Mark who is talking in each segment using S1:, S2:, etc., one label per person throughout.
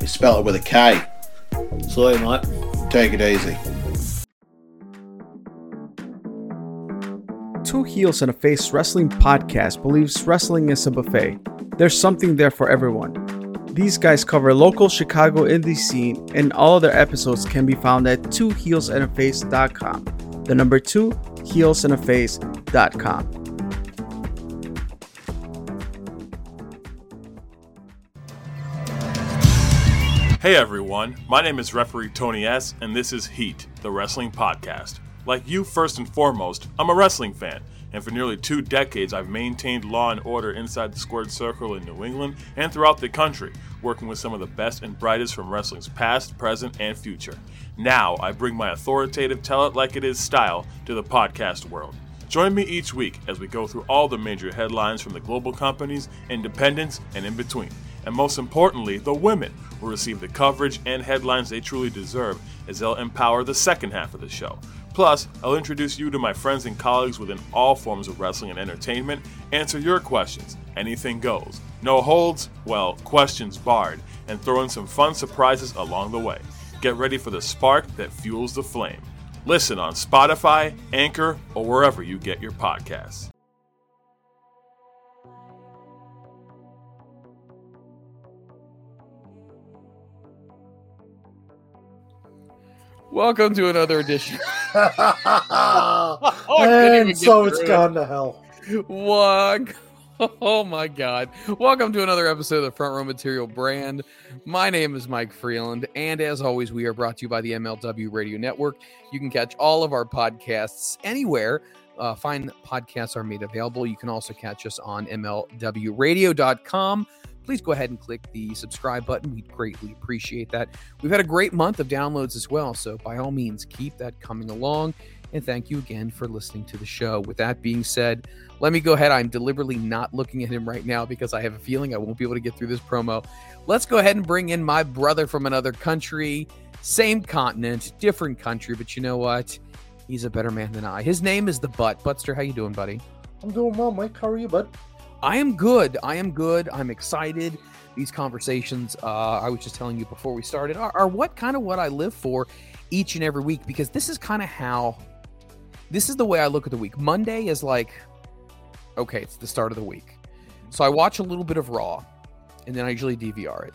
S1: We spell it with a K.
S2: So, mate.
S1: Take it easy.
S3: Two Heels and a Face Wrestling podcast believes wrestling is a buffet. There's something there for everyone. These guys cover local Chicago indie scene, and all of their episodes can be found at twoheelsandaface.com. The number two, heelsandaface.com.
S4: Hey everyone, my name is referee Tony S, and this is Heat, the wrestling podcast. Like you, first and foremost, I'm a wrestling fan, and for nearly two decades I've maintained law and order inside the squared circle in New England and throughout the country, working with some of the best and brightest from wrestling's past, present, and future. Now I bring my authoritative tell it like it is style to the podcast world. Join me each week as we go through all the major headlines from the global companies, independents, and in between. And most importantly, the women will receive the coverage and headlines they truly deserve as they'll empower the second half of the show. Plus, I'll introduce you to my friends and colleagues within all forms of wrestling and entertainment, answer your questions, anything goes. No holds, well, questions barred, and throw in some fun surprises along the way. Get ready for the spark that fuels the flame. Listen on Spotify, Anchor, or wherever you get your podcasts.
S5: Welcome to another edition.
S6: and so it's
S5: it.
S6: gone to hell.
S5: What? Oh my God. Welcome to another episode of the Front Row Material brand. My name is Mike Freland, and as always, we are brought to you by the MLW Radio Network. You can catch all of our podcasts anywhere. Uh, fine podcasts are made available. You can also catch us on MLWradio.com. please go ahead and click the subscribe button. We'd greatly appreciate that. We've had a great month of downloads as well. So by all means, keep that coming along. And thank you again for listening to the show. With that being said, let me go ahead. I'm deliberately not looking at him right now because I have a feeling I won't be able to get through this promo. Let's go ahead and bring in my brother from another country, same continent, different country, but you know what? He's a better man than I. His name is the Butt. Butster, how you doing, buddy?
S6: I'm doing well, Mike. How are you, bud?
S5: I am good. I am good. I'm excited. These conversations, uh, I was just telling you before we started, are, are what kind of what I live for each and every week because this is kind of how this is the way I look at the week. Monday is like, okay, it's the start of the week. So I watch a little bit of Raw and then I usually DVR it.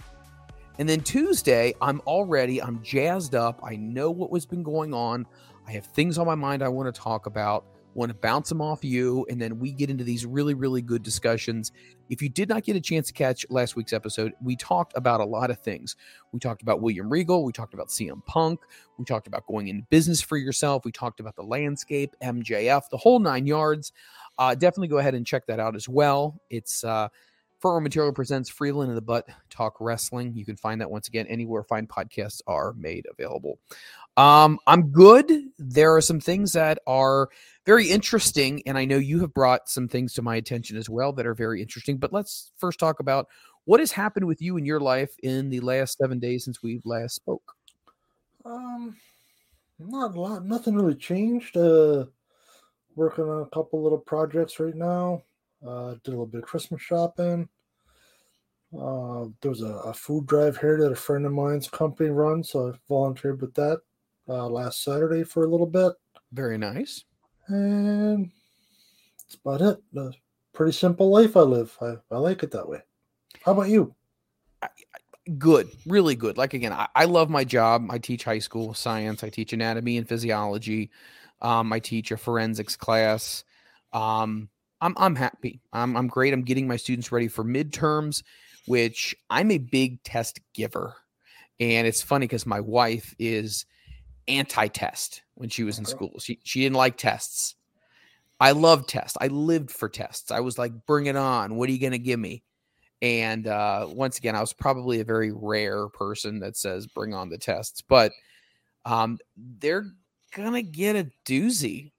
S5: And then Tuesday, I'm already, I'm jazzed up. I know what was been going on. I have things on my mind I want to talk about, want to bounce them off you. And then we get into these really, really good discussions. If you did not get a chance to catch last week's episode, we talked about a lot of things. We talked about William Regal. We talked about CM Punk. We talked about going into business for yourself. We talked about the landscape, MJF, the whole nine yards. Uh, definitely go ahead and check that out as well. It's, uh, Front Material presents Freland in the Butt Talk Wrestling. You can find that once again anywhere fine podcasts are made available. Um, I'm good. There are some things that are very interesting, and I know you have brought some things to my attention as well that are very interesting. But let's first talk about what has happened with you in your life in the last seven days since we last spoke.
S6: Um, not a lot. Nothing really changed. Uh, working on a couple little projects right now. Uh, did a little bit of Christmas shopping. Uh, there was a, a, food drive here that a friend of mine's company runs, so I volunteered with that uh, last Saturday for a little bit.
S5: Very nice.
S6: And that's about it. A pretty simple life I live. I, I like it that way. How about you?
S5: Good, really good. Like again, I, I love my job. I teach high school science. I teach anatomy and physiology. Um, I teach a forensics class. Um, I'm I'm happy. I'm I'm great. I'm getting my students ready for midterms, which I'm a big test giver. And it's funny because my wife is anti-test when she was in school. She she didn't like tests. I love tests. I lived for tests. I was like, bring it on. What are you gonna give me? And uh, once again, I was probably a very rare person that says bring on the tests, but um, they're gonna get a doozy.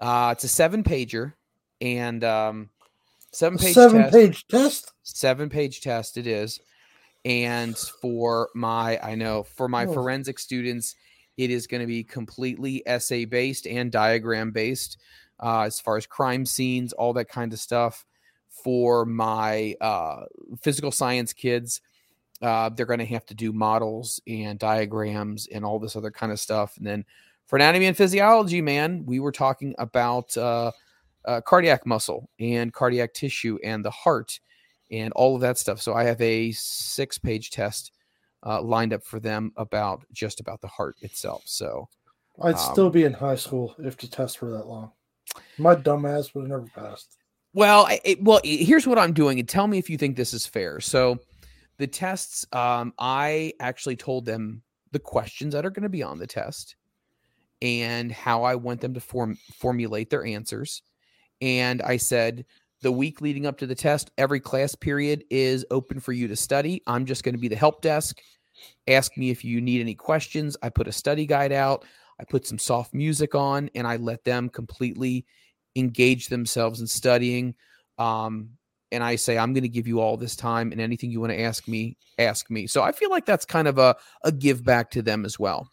S5: Uh, it's a seven pager and um, seven page
S6: seven
S5: test,
S6: page test.
S5: Seven page test it is. And for my, I know for my
S6: Oh.
S5: forensic students, it is going to be completely essay based and diagram based, uh, as far as crime scenes, all that kind of stuff. For my uh, physical science kids, uh, they're going to have to do models and diagrams and all this other kind of stuff. And then for anatomy and physiology, man, we were talking about uh, uh, cardiac muscle and cardiac tissue and the heart and all of that stuff. So I have a six page test uh, lined up for them about just about the heart itself. So
S6: I'd
S5: Um,
S6: still be in high school if the tests were that long. My dumbass would have never passed.
S5: Well, it, well, here's what I'm doing, and tell me if you think this is fair. So, the tests, um, I actually told them the questions that are going to be on the test, and how I want them to form formulate their answers. And I said the week leading up to the test, every class period is open for you to study. I'm just going to be the help desk. Ask me if you need any questions. I put a study guide out. I put some soft music on, and I let them completely engage themselves in studying. Um, and I say, I'm going to give you all this time, and anything you want to ask me, ask me. So I feel like that's kind of a, a give back to them as well.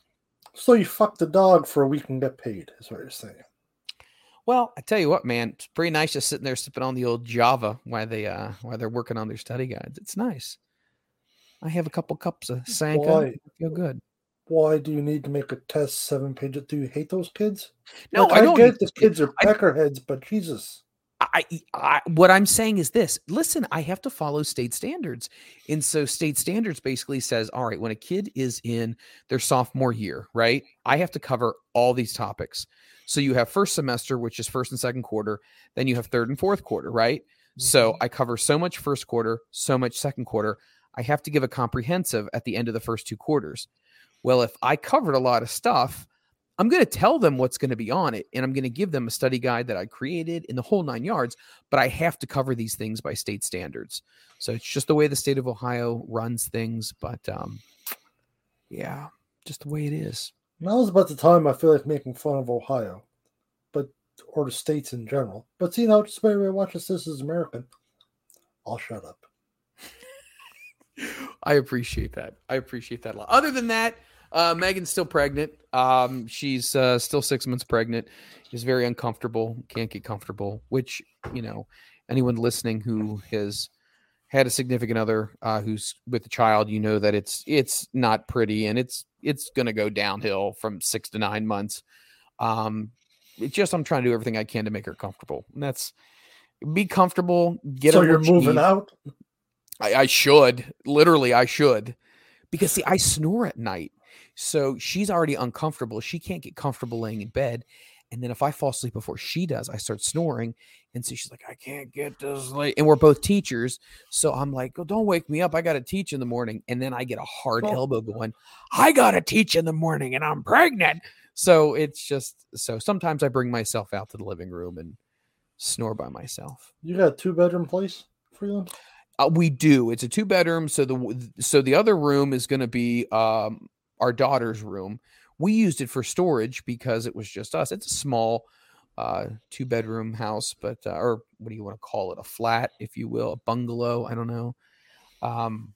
S6: So you fuck the dog for a week and get paid, is what you're saying.
S5: Well, I tell you what, man, it's pretty nice just sitting there sipping on the old Java while they uh while they're working on their study guides. It's nice. I have a couple cups of Sanka.
S6: Why?
S5: I feel good.
S6: Why do you need to make a test seven pages? Do you hate those kids?
S5: No,
S6: Like,
S5: I don't
S6: get the kids are
S5: I-
S6: peckerheads, but Jesus.
S5: I, I what I'm saying is this. Listen, I have to follow state standards. And so state standards basically says, all right, when a kid is in their sophomore year, right? I have to cover all these topics. So you have first semester, which is first and second quarter, then you have third and fourth quarter, right? So I cover so much first quarter, so much second quarter. I have to give a comprehensive at the end of the first two quarters. Well, if I covered a lot of stuff, I'm going to tell them what's going to be on it, and I'm going to give them a study guide that I created in the whole nine yards. But I have to cover these things by state standards. So it's just the way the state of Ohio runs things. But um, yeah, just the way it is.
S6: Now's about the time I feel like making fun of Ohio, but or the states in general. But see now, just everybody watches this is American. I'll shut up.
S5: I appreciate that. I appreciate that a lot. Other than that, uh, Megan's still pregnant. Um, she's uh, still six months pregnant. She's very uncomfortable. Can't get comfortable. Which you know, anyone listening who has had a significant other uh, who's with a child, you know that it's it's not pretty and it's it's going to go downhill from six to nine months. Um, it's just I'm trying to do everything I can to make her comfortable. And that's be comfortable. Get
S6: so
S5: her
S6: you're moving out.
S5: I, I should literally I should because see I snore at night, so she's already uncomfortable. She can't get comfortable laying in bed, and then if I fall asleep before she does, I start snoring, and so she's like, I can't get to sleep. And we're both teachers, so I'm like, oh, don't wake me up. I got to teach in the morning, and then I get a hard
S6: Oh.
S5: elbow going. I got to teach in the morning, and I'm pregnant. So it's just so sometimes I bring myself out to the living room and snore by myself.
S6: You got a two bedroom place, Freland?
S5: Uh, we do. It's a two bedroom. So the so the other room is going to be um, our daughter's room. We used it for storage because it was just us. It's a small uh, two bedroom house, but uh, or what do you want to call it? A flat, if you will, a bungalow. I don't know. Um,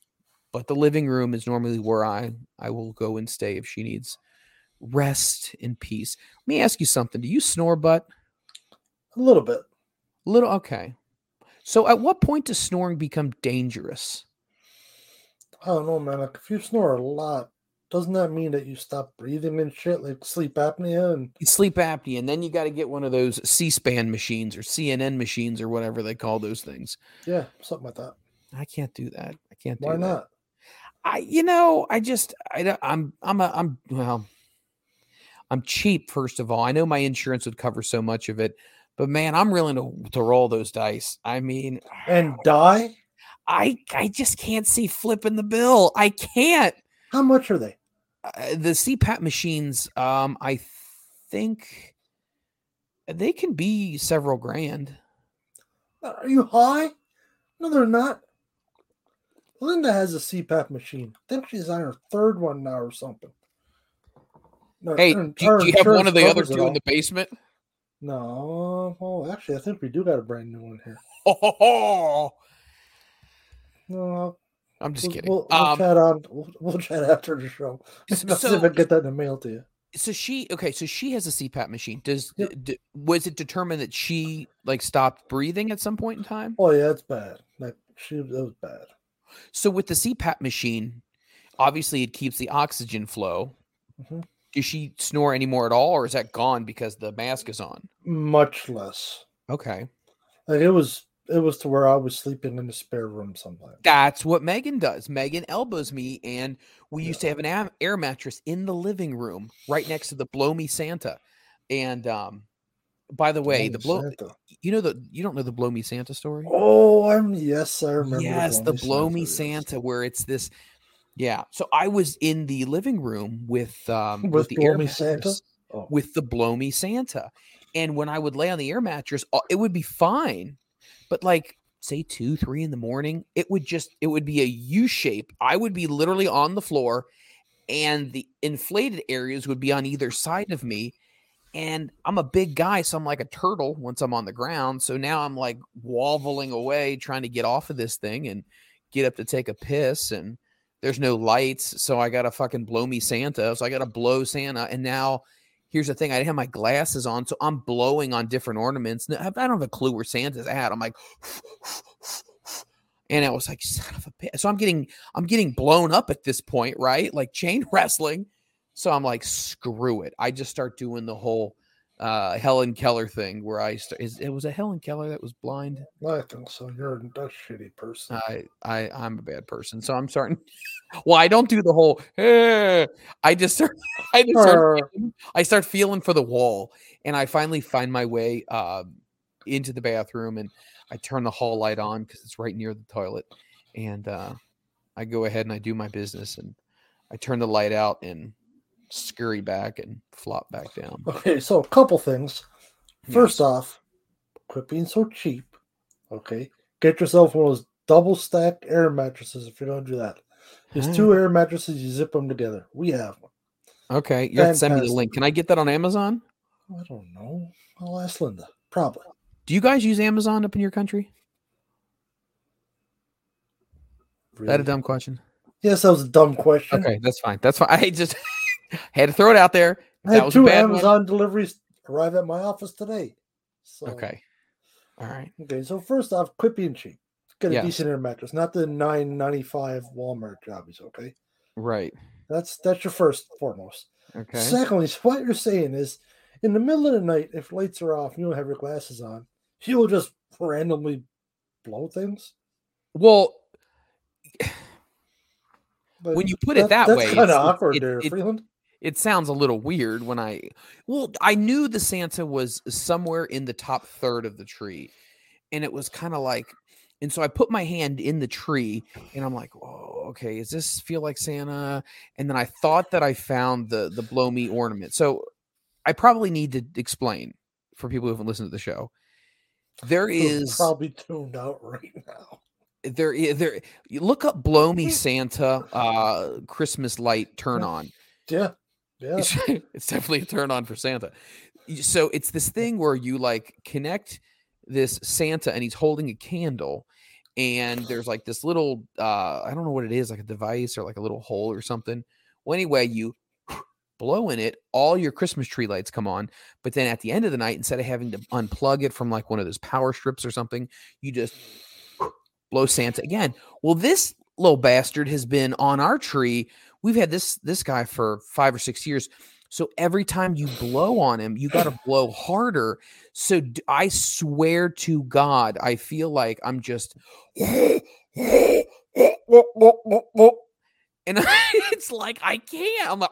S5: but the living room is normally where I I will go and stay if she needs rest and peace. Let me ask you something. Do you snore, butt?
S6: A little bit.
S5: Little okay. So at what point does snoring become dangerous?
S6: I don't know, man. Like if you snore a lot, doesn't that mean that you stop breathing and shit, like sleep apnea? And
S5: sleep apnea, and then you got to get one of those C-SPAN machines or CNN machines or whatever they call those things.
S6: yeah, something like that.
S5: I can't do that. I can't.
S6: Why
S5: do that.
S6: not?
S5: I, you know, I just, I, don't- I'm, I'm, a, I'm, well, I'm cheap. First of all, I know my insurance would cover so much of it, but man, I'm willing to to roll those dice. I mean,
S6: And die?
S5: I, I just can't see flipping the bill. I can't.
S6: How much are they?
S5: Uh, the CPAP machines, um, I think they can be several grand.
S6: Are you high? No, they're not. Linda has a CPAP machine. I think she's on her third one now or something. No,
S5: Hey,
S6: her-
S5: do,
S6: her
S5: do you have one of the other two in the basement?
S6: No, well, actually, I think we do got a brand new one here.
S5: Oh,
S6: No,
S5: I'm just
S6: we'll,
S5: kidding.
S6: We'll, we'll
S5: um,
S6: chat on. We'll, we'll chat after the show.
S5: S-
S6: Let's see
S5: so-
S6: if I get that in the mail to you.
S5: so she okay, so she has a CPAP machine. Does
S6: Yep.
S5: d- was it determined that she like stopped breathing at some point in time?
S6: Oh yeah, it's bad. Like she, it was bad.
S5: So with the CPAP machine, obviously it keeps the oxygen flow.
S6: Mhm.
S5: Does she snore anymore at all, or is that gone because the mask is on?
S6: Much less.
S5: Okay.
S6: Like it was. It was to where I was sleeping in the spare room sometimes.
S5: That's what Megan does. Megan elbows me, and we used to have an air mattress in the living room right next to the Blow Me Santa. And um, by the way, the blow
S6: Santa.
S5: you know the you don't know the Blow Me Santa story?
S6: Oh, I'm yes, I remember.
S5: yes, the Blow Me
S6: yes.
S5: Santa, where it's this. Yeah, so I was in the living room with um
S6: With
S5: with, the
S6: Blow
S5: air
S6: Me Santa?
S5: mattress
S6: Oh.
S5: with the Blow Me Santa, and when I would lay on the air mattress, uh, it would be fine, but like say two, three in the morning, it would just it would be a U shape. I would be literally on the floor, and the inflated areas would be on either side of me. And I'm a big guy, so I'm like a turtle once I'm on the ground. So now I'm like wobbling away, trying to get off of this thing and get up to take a piss. And there's no lights, so I got to fucking blow me Santa. So I got to blow Santa. And now here's the thing: I didn't have my glasses on, so I'm blowing on different ornaments. I don't have a clue where Santa's at. I'm like, and I was like, son of a bitch. So I'm getting, I'm getting blown up at this point, right? Like chain wrestling. So I'm like, screw it. I just start doing the whole uh Helen Keller thing where I st- is it was a Helen Keller that was blind.
S6: I think so. You're a shitty person.
S5: I I I'm a bad person, so I'm starting. Well, I don't do the whole. "Eh." I just start. I just start. Feeling- I start feeling for the wall, and I finally find my way um, into the bathroom, and I turn the hall light on because it's right near the toilet, and uh, I go ahead and I do my business, and I turn the light out, and scurry back and flop back down.
S6: Okay, so a couple things. First off, quit being so cheap. Okay, get yourself one of those double stack air mattresses if you're gonna do that. There's two oh. air mattresses, you zip them together. We have one.
S5: Okay, you have to send me the link. Can I get that on Amazon?
S6: I don't know. I'll ask Linda. Probably.
S5: Do you guys use Amazon up in your country? Is that a dumb question?
S6: Yes, that was a dumb question.
S5: Okay, that's fine. That's fine. I just had to throw it out there.
S6: I
S5: That
S6: had two
S5: bad one.
S6: Amazon deliveries arrive at my office today. So
S5: Okay. All right.
S6: Okay, so first off, quit being cheap. Get a
S5: Yes.
S6: decent air mattress, not the nine ninety five Walmart jobbies. Okay,
S5: Right.
S6: that's that's your first foremost.
S5: Okay.
S6: Secondly, so what you're saying is, in the middle of the night, if lights are off, and you don't have your glasses on, you will just randomly blow things.
S5: Well,
S6: But
S5: when you put it that, way,
S6: that's
S5: way,
S6: kind of awkward
S5: it-
S6: there,
S5: it-
S6: Freland.
S5: It sounds a little weird when I well, I knew the Santa was somewhere in the top third of the tree, and it was kind of like, and so I put my hand in the tree, and I'm like, oh, okay, does this feel like Santa? And then I thought that I found the the blow me ornament. So I probably need to explain for people who haven't listened to the show. There
S6: is
S5: is
S6: probably tuned out right now.
S5: there there you look up blow me santa uh christmas light turn on
S6: Yeah, yeah.
S5: it's, definitely a turn on for santa so it's this thing where you like connect this santa and he's holding a candle and there's like this little uh i don't know what it is like a device or like a little hole or something well anyway you blow in it all your christmas tree lights come on but then at the end of the night instead of having to unplug it from like one of those power strips or something you just blow Santa again. Well, this little bastard has been on our tree. We've had this this guy for five or six years. So every time you blow on him, you got to blow harder. So I swear to God, I feel like I'm just and it's like I can't. I'm like,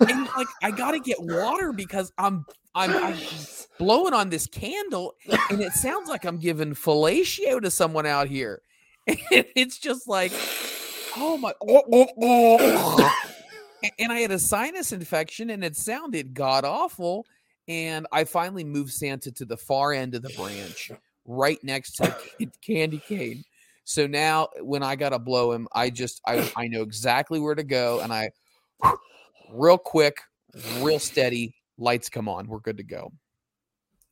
S5: and like I gotta get water because I'm I'm, I'm blowing on this candle, and it sounds like I'm giving fellatio to someone out here. And it's just like, oh my, A- and I had a sinus infection, and it sounded god awful. And I finally moved Santa to the far end of the branch, right next to the candy cane. So now when I gotta blow him, I just I, I know exactly where to go and I real quick, real steady, lights come on. We're good to go.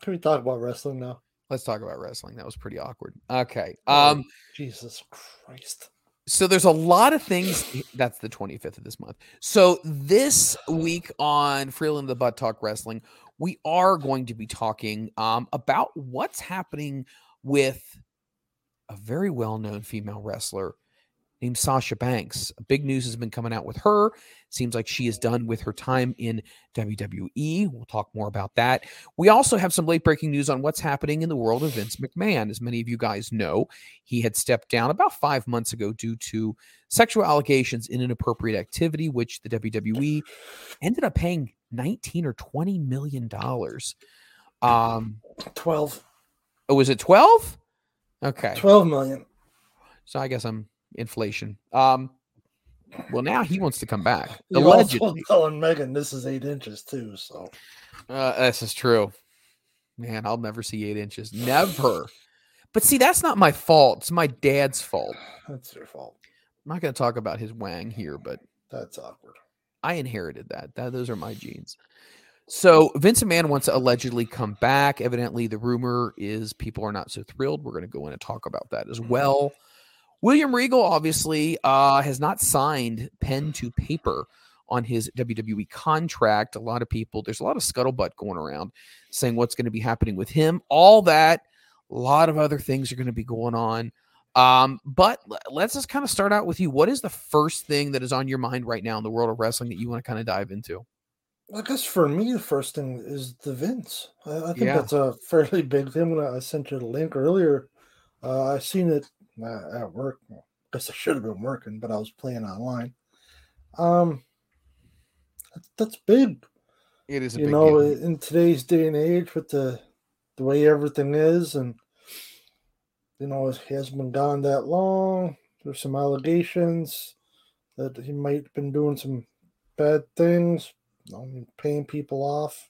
S6: Can we talk about wrestling now?
S5: Let's talk about wrestling. That was pretty awkward. Okay.
S6: Oh,
S5: Um
S6: Jesus Christ.
S5: So there's a lot of things that's the 25th of this month. So this week on Freland the Butt Talk Wrestling, we are going to be talking um, about what's happening with a very well-known female wrestler named Sasha Banks. Big news has been coming out with her. Seems like she is done with her time in WWE. We'll talk more about that. We also have some late breaking news on what's happening in the world of Vince McMahon. As many of you guys know, he had stepped down about five months ago due to sexual allegations in inappropriate activity, which the WWE ended up paying 19 or 20 million dollars. Um,
S6: 12.
S5: oh, was it 12? Okay.
S6: 12 million.
S5: So I guess I'm inflation. Um, well, now he wants to come back. Allegedly.
S6: telling Megan this is eight inches too, so
S5: Uh, this is true. Man, I'll never see eight inches. Never. But see, that's not my fault. It's my dad's fault.
S6: that's your fault.
S5: I'm not going to talk about his wang here, but
S6: That's awkward.
S5: I inherited that. That those are my genes. So Vince McMahon wants to allegedly come back. Evidently, the rumor is people are not so thrilled. We're going to go in and talk about that as well. William Regal obviously uh, has not signed pen to paper on his WWE contract. A lot of people, there's a lot of scuttlebutt going around saying what's going to be happening with him. All that, a lot of other things are going to be going on. Um, but let's just kind of start out with you. What is the first thing that is on your mind right now in the world of wrestling that you want to kind of dive into?
S6: I guess for me, the first thing is the Vince. I, I think
S5: Yeah.
S6: that's a fairly big thing. When I sent you the link earlier, uh, I seen it at work. I guess I should have been working, but I was playing online. Um, that's, that's big.
S5: It is a
S6: you know,
S5: deal.
S6: in today's day and age, with the the way everything is, and you know, he hasn't been gone that long. There's some allegations. that he might have been doing some bad things, you know, paying people off.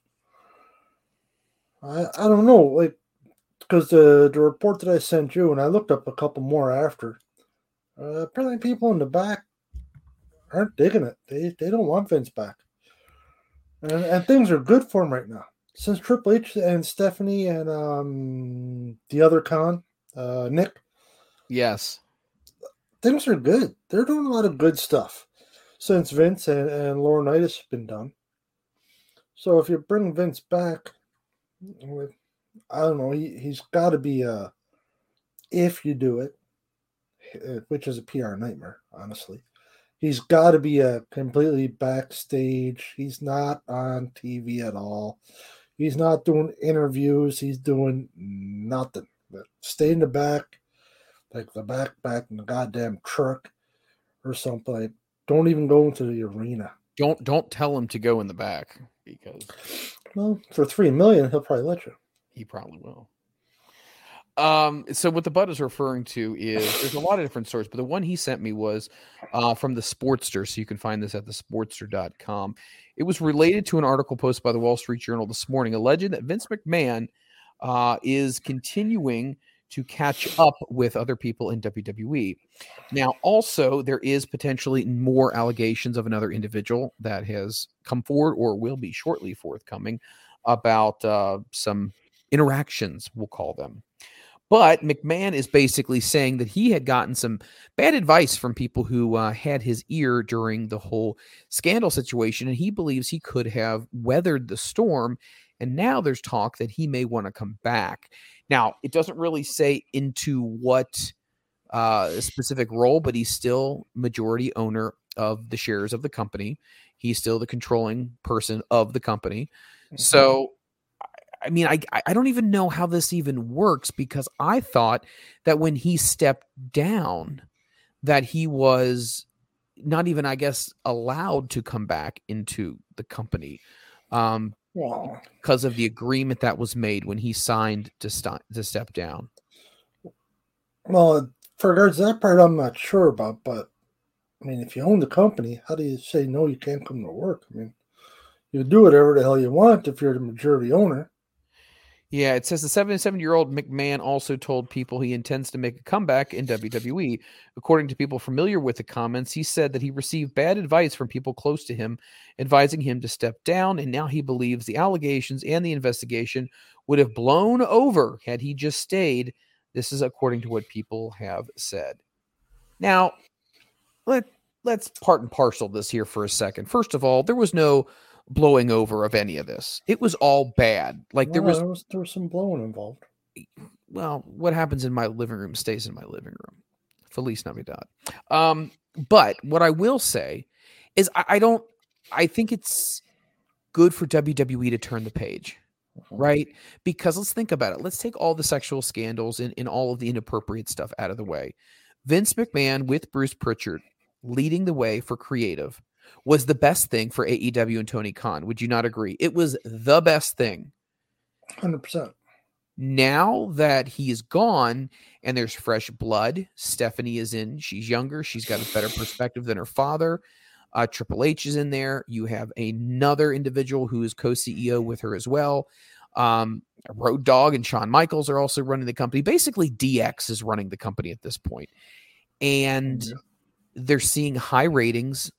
S6: I I don't know, like because the the report that I sent you, and I looked up a couple more after. Uh, apparently, people in the back aren't digging it. They they don't want Vince back, and and things are good for him right now. Since Triple H and Stephanie and um the other Khan, uh Nick,
S5: Yes.
S6: things are good. They're doing a lot of good stuff since Vince and, and Laurinaitis have been done. So if you bring Vince back, with I don't know, he, he's got to be a if you do it, eh, which is a PR nightmare, honestly. He's got to be a completely backstage. He's not on TV at all. He's not doing interviews. He's doing nothing. But stay in the back, like the back back in the goddamn truck or something. Like, don't even go into the arena.
S5: Don't don't tell him to go in the back because
S6: Well, for three million, he'll probably let you.
S5: He probably will. Um, so what the bud is referring to is there's a lot of different stories, but the one he sent me was uh, from the Sportster. So you can find this at the sportster.com. It was related to an article posted by the Wall Street Journal this morning, alleging that Vince McMahon uh, is continuing to catch up with other people in WWE. Now, also, there is potentially more allegations of another individual that has come forward or will be shortly forthcoming about uh, some interactions, we'll call them. But McMahon is basically saying that he had gotten some bad advice from people who uh, had his ear during the whole scandal situation, and he believes he could have weathered the storm. And now there's talk that he may want to come back. Now, it doesn't really say into what uh, specific role, but he's still majority owner of the shares of the company. He's still the controlling person of the company. So, I mean, I I don't even know how this even works because I thought that when he stepped down, that he was not even, I guess, allowed to come back into the company. Um,
S6: Well,
S5: because of the agreement that was made when he signed to stop to step down.
S6: well, for regards to that part, I'm not sure about. But I mean, if you own the company, how do you say no? You can't come to work. I mean, you do whatever the hell you want if you're the majority owner.
S5: Yeah, it says the 77 year old McMahon also told people he intends to make a comeback in WWE. According to people familiar with the comments, he said that he received bad advice from people close to him, advising him to step down. And now he believes the allegations and the investigation would have blown over had he just stayed. This is according to what people have said. Now, let, let's part and parcel this here for a second. First of all, there was no blowing over of any of this. It was all bad. Like there was
S6: there was there was some blowing involved.
S5: well, what happens in my living room stays in my living room. Feliz Navidad. Um, but what I will say is I, I don't I think it's good for WWE to turn the page. Right? Because let's think about it. Let's take all the sexual scandals and, and all of the inappropriate stuff out of the way. Vince McMahon with Bruce Pritchard leading the way for creative was the best thing for AEW and Tony Khan. Would you not agree? It was the best thing
S6: Hundred percent.
S5: now that he is gone and there's fresh blood, Stephanie is in. She's younger. She's got a better perspective than her father. Uh, Triple H is in there. You have another individual who is co CEO with her as well. Um, Road Dog and Shawn Michaels are also running the company. Basically, DX is running the company at this point. And they're seeing high ratings.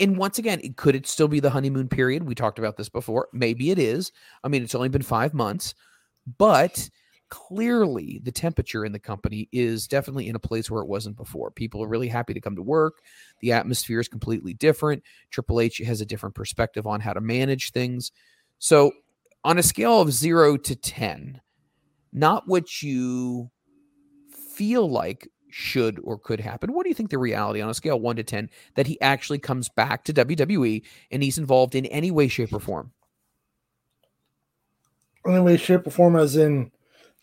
S5: And once again, could it still be the honeymoon period? We talked about this before. Maybe it is. I mean, it's only been five months, but clearly the temperature in the company is definitely in a place where it wasn't before. People are really happy to come to work. The atmosphere is completely different. Triple H has a different perspective on how to manage things. So, on a scale of zero to 10, not what you feel like should or could happen. What do you think the reality on a scale of one to 10 that he actually comes back to WWE and he's involved in any way, shape, or form?
S6: Any way, shape, or form, as in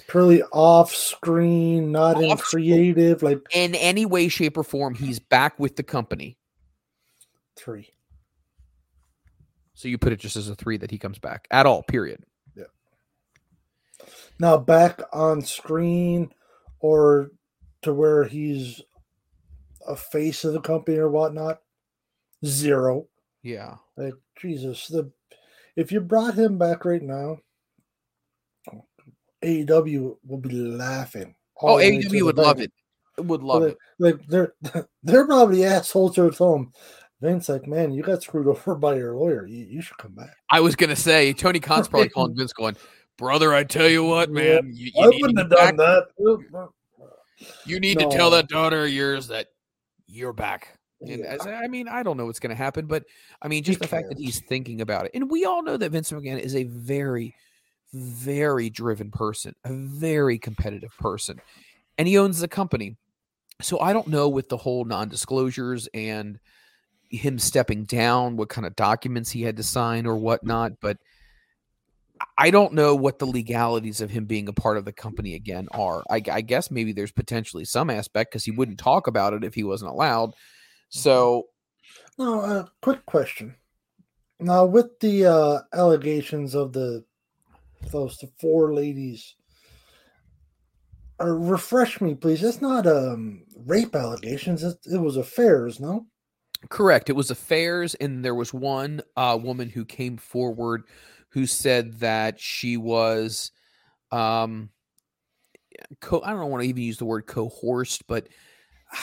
S6: purely off screen, not in
S5: Off-screen.
S6: creative, like
S5: In any way, shape, or form, he's back with the company.
S6: three.
S5: So you put it just as a three that he comes back at all, period. Yeah.
S6: Now back on screen or to where he's a face of the company or whatnot, zero.
S5: Yeah.
S6: Like Jesus, the if you brought him back right now, AEW will be laughing.
S5: Oh,
S6: all the way to
S5: AEW would love it. Would love
S6: like,
S5: it.
S6: Like they're they're probably assholes to him. Vince, like, man, you got screwed over by your lawyer. You, you should come back.
S5: I was gonna say Tony Khan's probably calling Vince, going, "Brother, I tell you what,
S6: Yeah,
S5: man, you, you
S6: I wouldn't have
S5: get
S6: done
S5: back-
S6: that.
S5: You need to tell that daughter of yours that you're back." And as, I mean, I don't know what's going to happen, but I mean, just the fact that he's thinking about it, and we all know that Vince McMahon is a very, very driven person, a very competitive person, and he owns the company. So I don't know with the whole non-disclosures and him stepping down, what kind of documents he had to sign or whatnot, but I don't know what the legalities of him being a part of the company again are. I, I guess maybe there's potentially some aspect because he wouldn't talk about it if he wasn't allowed. So
S6: No, uh, quick question. Now, with the uh, allegations of the those the four ladies, uh, refresh me, please. It's not um rape allegations. It, it was affairs, no.
S5: Correct. It was affairs, and there was one uh, woman who came forward who said that she was, um, co- I don't want to even use the word coerced, but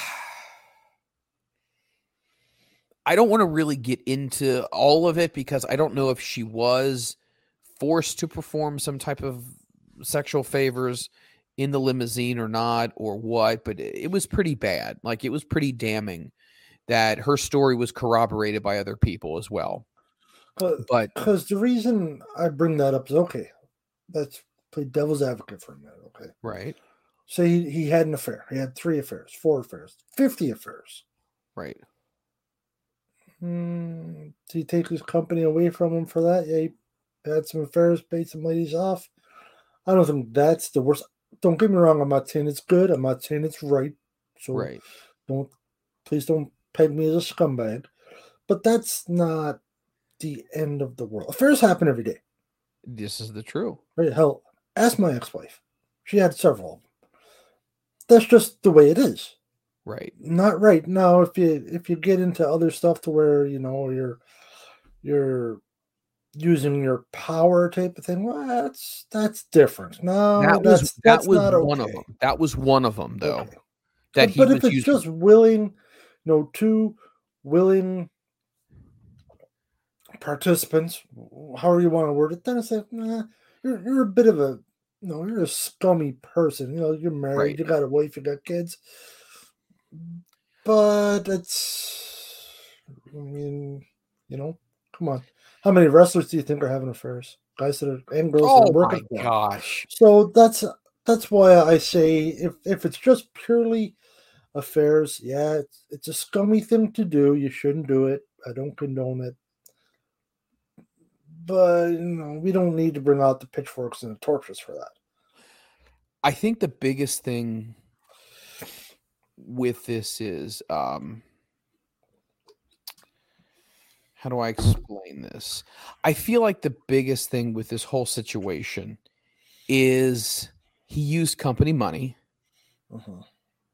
S5: I don't want to really get into all of it because I don't know if she was forced to perform some type of sexual favors in the limousine or not or what, but it it was pretty bad. Like it was pretty damning that her story was corroborated by other people as well. But
S6: because the reason I bring that up is okay. Let's play devil's advocate for a minute, okay?
S5: Right.
S6: Say he, he had an affair. He had three affairs, four affairs, fifty affairs.
S5: Right.
S6: Hmm, did he take his company away from him for that? Yeah, he had some affairs, paid some ladies off. I don't think that's the worst. Don't get me wrong. I'm not saying it's good. I'm not saying it's right. So
S5: Right.
S6: don't please don't peg me as a scumbag. But that's not the end of the world. Affairs happen every day.
S5: This is the true.
S6: Right? Hell, ask my ex-wife. She had several. That's just the way it is.
S5: Right.
S6: Not right now. If you if you get into other stuff to where you know you're you're using your power type of thing, well, that's that's different. No,
S5: that
S6: that's,
S5: was that
S6: that's
S5: was
S6: not
S5: one of them. That was one of them though.
S6: Okay.
S5: That
S6: but,
S5: he
S6: but
S5: was
S6: if it's
S5: using.
S6: just willing, you know, two willing participants, however you want to word it, then it's like, nah, you're you're a bit of a you know, you're a scummy person. You know, you're married,
S5: Right.
S6: you got a wife, you got kids. But it's I mean, you know, come on. How many wrestlers do you think are having affairs? Guys that are and girls that
S5: Oh
S6: are
S5: my
S6: working for 'em.
S5: gosh.
S6: So that's that's why I say if if it's just purely affairs, yeah, it's, it's a scummy thing to do. You shouldn't do it. I don't condone it. But you know, we don't need to bring out the pitchforks and the torches for that.
S5: I think the biggest thing with this is um how do I explain this? I feel like the biggest thing with this whole situation is he used company money
S6: Mhm.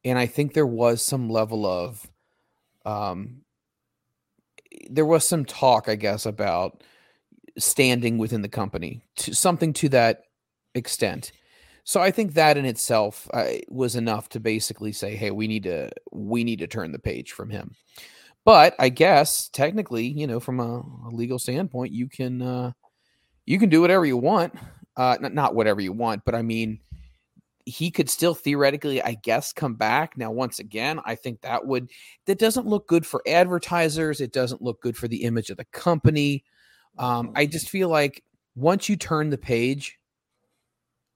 S5: and I think there was some level of um there was some talk I guess about standing within the company to something to that extent. So I think that in itself uh, was enough to basically say, "Hey, we need to we need to turn the page from him." But I guess technically, you know, from a, a legal standpoint, you can uh, you can do whatever you want. Uh, not, not whatever you want, but I mean, he could still theoretically, I guess, come back. Now, once again, I think that would that doesn't look good for advertisers. It doesn't look good for the image of the company. Um, I just feel like once you turn the page,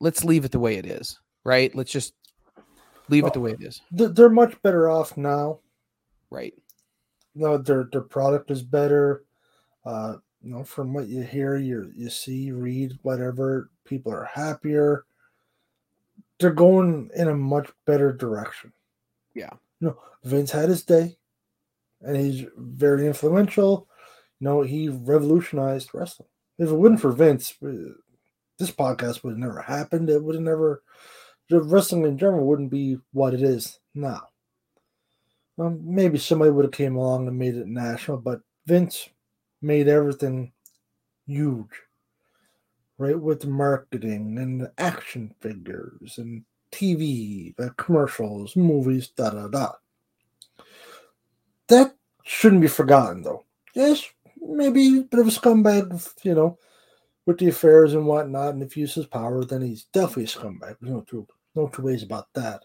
S5: let's leave it the way it is, right? Let's just leave it the way it is,
S6: They're, they're much better off now.
S5: right?
S6: No, their their product is better. Uh, you know, from what you hear, you you see, read, whatever, people are happier. They're going in a much better direction.
S5: Yeah.
S6: You know, Vince had his day, and he's very influential. Know, he revolutionized wrestling. If it wasn't for Vince, uh, this podcast would have never happened. It would have never. Wrestling in general wouldn't be what it is now. um, maybe somebody would have came along and made it national, but Vince made everything huge, right? With marketing and action figures and TV, commercials, movies, da da da. That shouldn't be forgotten, though. Yes, maybe a bit of a scumbag, you know, with the affairs and whatnot, and if he uses power, then he's definitely a scumbag. There's no two, no two ways about that.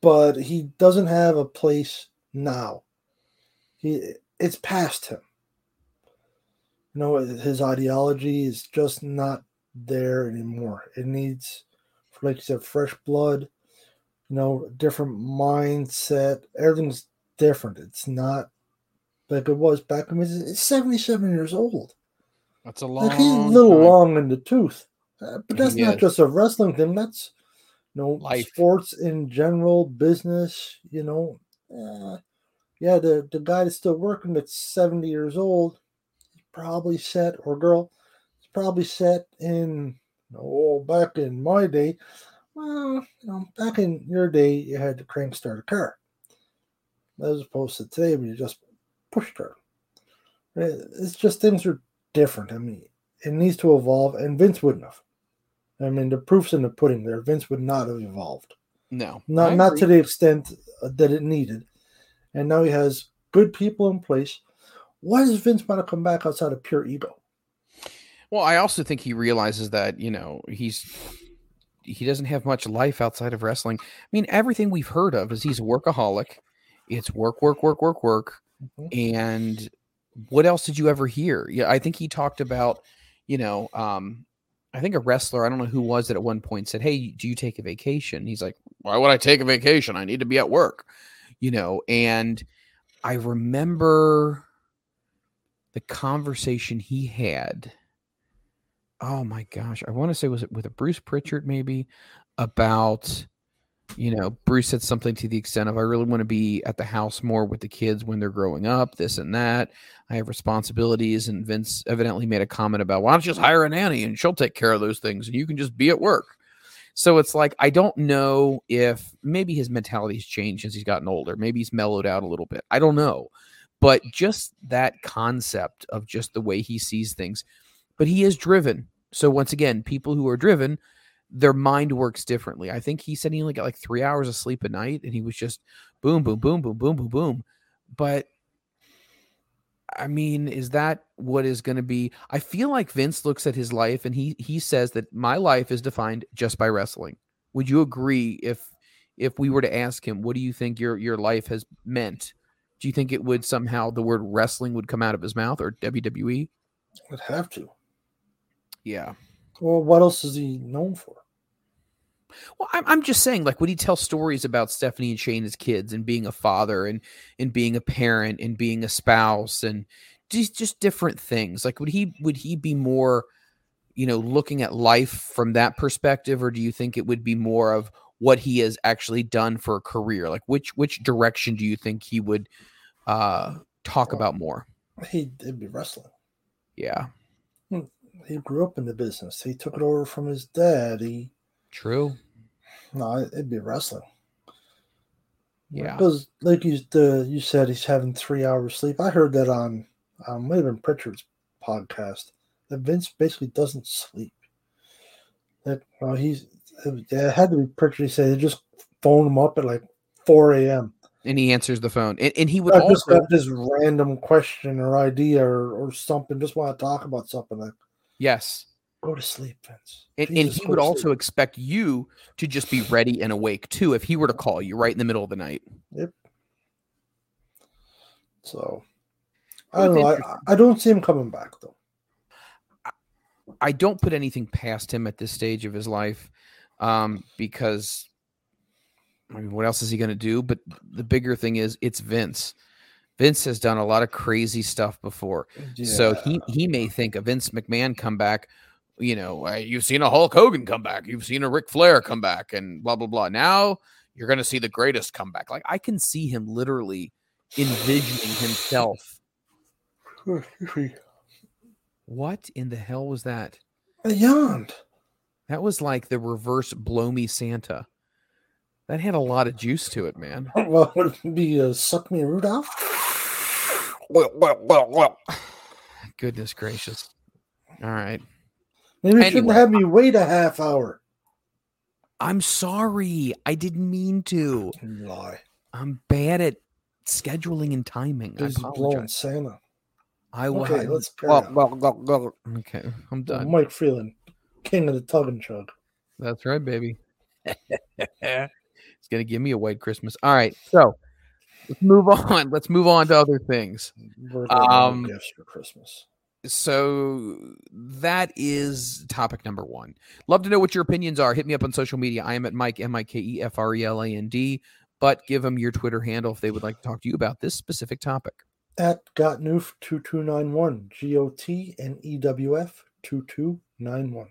S6: But he doesn't have a place now. He, it's past him. You know, his ideology is just not there anymore. It needs, like you said, fresh blood. You know, different mindset. Everything's different. It's not like it was back when he was 77 years old.
S5: That's a long.
S6: Like he's a little
S5: time.
S6: long in the tooth, Uh, but that's
S5: He
S6: not
S5: is.
S6: just a wrestling thing. That's you know
S5: Life.
S6: sports in general, business. You know, uh, yeah. The the guy that's still working that's 70 years old, probably set or girl, he's probably set in. Oh, back in my day, well, you know, back in your day, you had to crank start a car, as opposed to today, where you just push her. It's just things are different. I mean, it needs to evolve, and Vince wouldn't have. I mean, the proof's in the pudding there. Vince would not have evolved,
S5: No,
S6: not not to the extent uh, that it needed. And now he has good people in place. Why does Vince want to come back outside of pure ego?
S5: Well, I also think he realizes that you know he's he doesn't have much life outside of wrestling. I mean, everything we've heard of is he's a workaholic. It's work, work, work, work, work. And what else did you ever hear? Yeah, I think he talked about, you know, um, I think a wrestler, I don't know who was it at one point said, Hey, do you take a vacation? He's like, Why would I take a vacation? I need to be at work, you know, and I remember the conversation he had. Oh my gosh. I want to say, was it with a Bruce Pritchard maybe about, you know, Bruce said something to the extent of, I really want to be at the house more with the kids when they're growing up, this and that. I have responsibilities. And Vince evidently made a comment about, why don't you just hire a nanny and she'll take care of those things and you can just be at work. So it's like, I don't know if maybe his mentality's changed as he's gotten older. Maybe he's mellowed out a little bit. I don't know. But just that concept of just the way he sees things. But he is driven. So once again, people who are driven, their mind works differently. I think he said he only got like three hours of sleep a night and he was just boom, boom, boom, boom, boom, boom, boom. But I mean, is that what is going to be? I feel like Vince looks at his life and he he says that my life is defined just by wrestling. Would you agree if if we were to ask him, what do you think your your life has meant? Do you think it would somehow the word wrestling would come out of his mouth or WWE?
S6: Would have to.
S5: Yeah.
S6: Well, what else is he known for?
S5: Well, I'm, I'm just saying, like, would he tell stories about Stephanie and Shane as kids and being a father and and being a parent and being a spouse and just just different things? Like, would he would he be more, you know, looking at life from that perspective, or do you think it would be more of what he has actually done for a career? Like, which which direction do you think he would uh talk about more?
S6: He it'd be wrestling.
S5: Yeah,
S6: He grew up in the business. He took it over from his dad. He
S5: true.
S6: no, it'd be wrestling.
S5: Yeah.
S6: because like you the you said, he's having three hours sleep. I heard that on um, might have been Pritchard's podcast that Vince basically doesn't sleep. That well, he's it had to be Pritchard. He said they just phone him up at like four a.m.
S5: And he answers the phone, and, and he would
S6: I just
S5: also
S6: got this random question or idea or, or something. Just want to talk about something. Like
S5: yes.
S6: Go to sleep, Vince.
S5: And, and he would also expect you to just be ready and awake too if he were to call you right in the middle of the night.
S6: Yep. So I don't know. I, I don't see him coming back though.
S5: I don't put anything past him at this stage of his life um, because I mean, what else is he going to do? But the bigger thing is it's Vince. Vince has done a lot of crazy stuff before. So he he may think a Vince McMahon comeback, you know, uh, you've seen a Hulk Hogan come back, you've seen a Ric Flair come back, and blah blah blah. Now you're going to see the greatest comeback. Like I can see him literally envisioning himself. What in the hell was that?
S6: I yawned.
S5: That was like the reverse blow me Santa. That had a lot of juice to it, man.
S6: Well, would it be uh, suck me Rudolph? Well, well, well, well.
S5: Goodness gracious. All right.
S6: Maybe you shouldn't have me wait a half hour.
S5: I'm sorry. I didn't mean to.
S6: Lie.
S5: I'm bad at scheduling and timing. I
S6: This is blowing. Santa.
S5: I will.
S6: Okay, let's carry
S5: well, well, well, well, Okay, I'm done.
S6: Mike Freland, king of the tug and chug.
S5: That's right, baby. it's gonna give me a white Christmas. All right, so let's move on. Let's move on to other things.
S6: We're
S5: Um,
S6: gifts for Christmas.
S5: So that is topic number one. Love to know what your opinions are. Hit me up on social media. I am at Mike M I K E F R E L A N D. But give them your Twitter handle if they would like to talk to you about this specific topic.
S6: At Gotnewf two two nine one G O T N E W F two two nine one.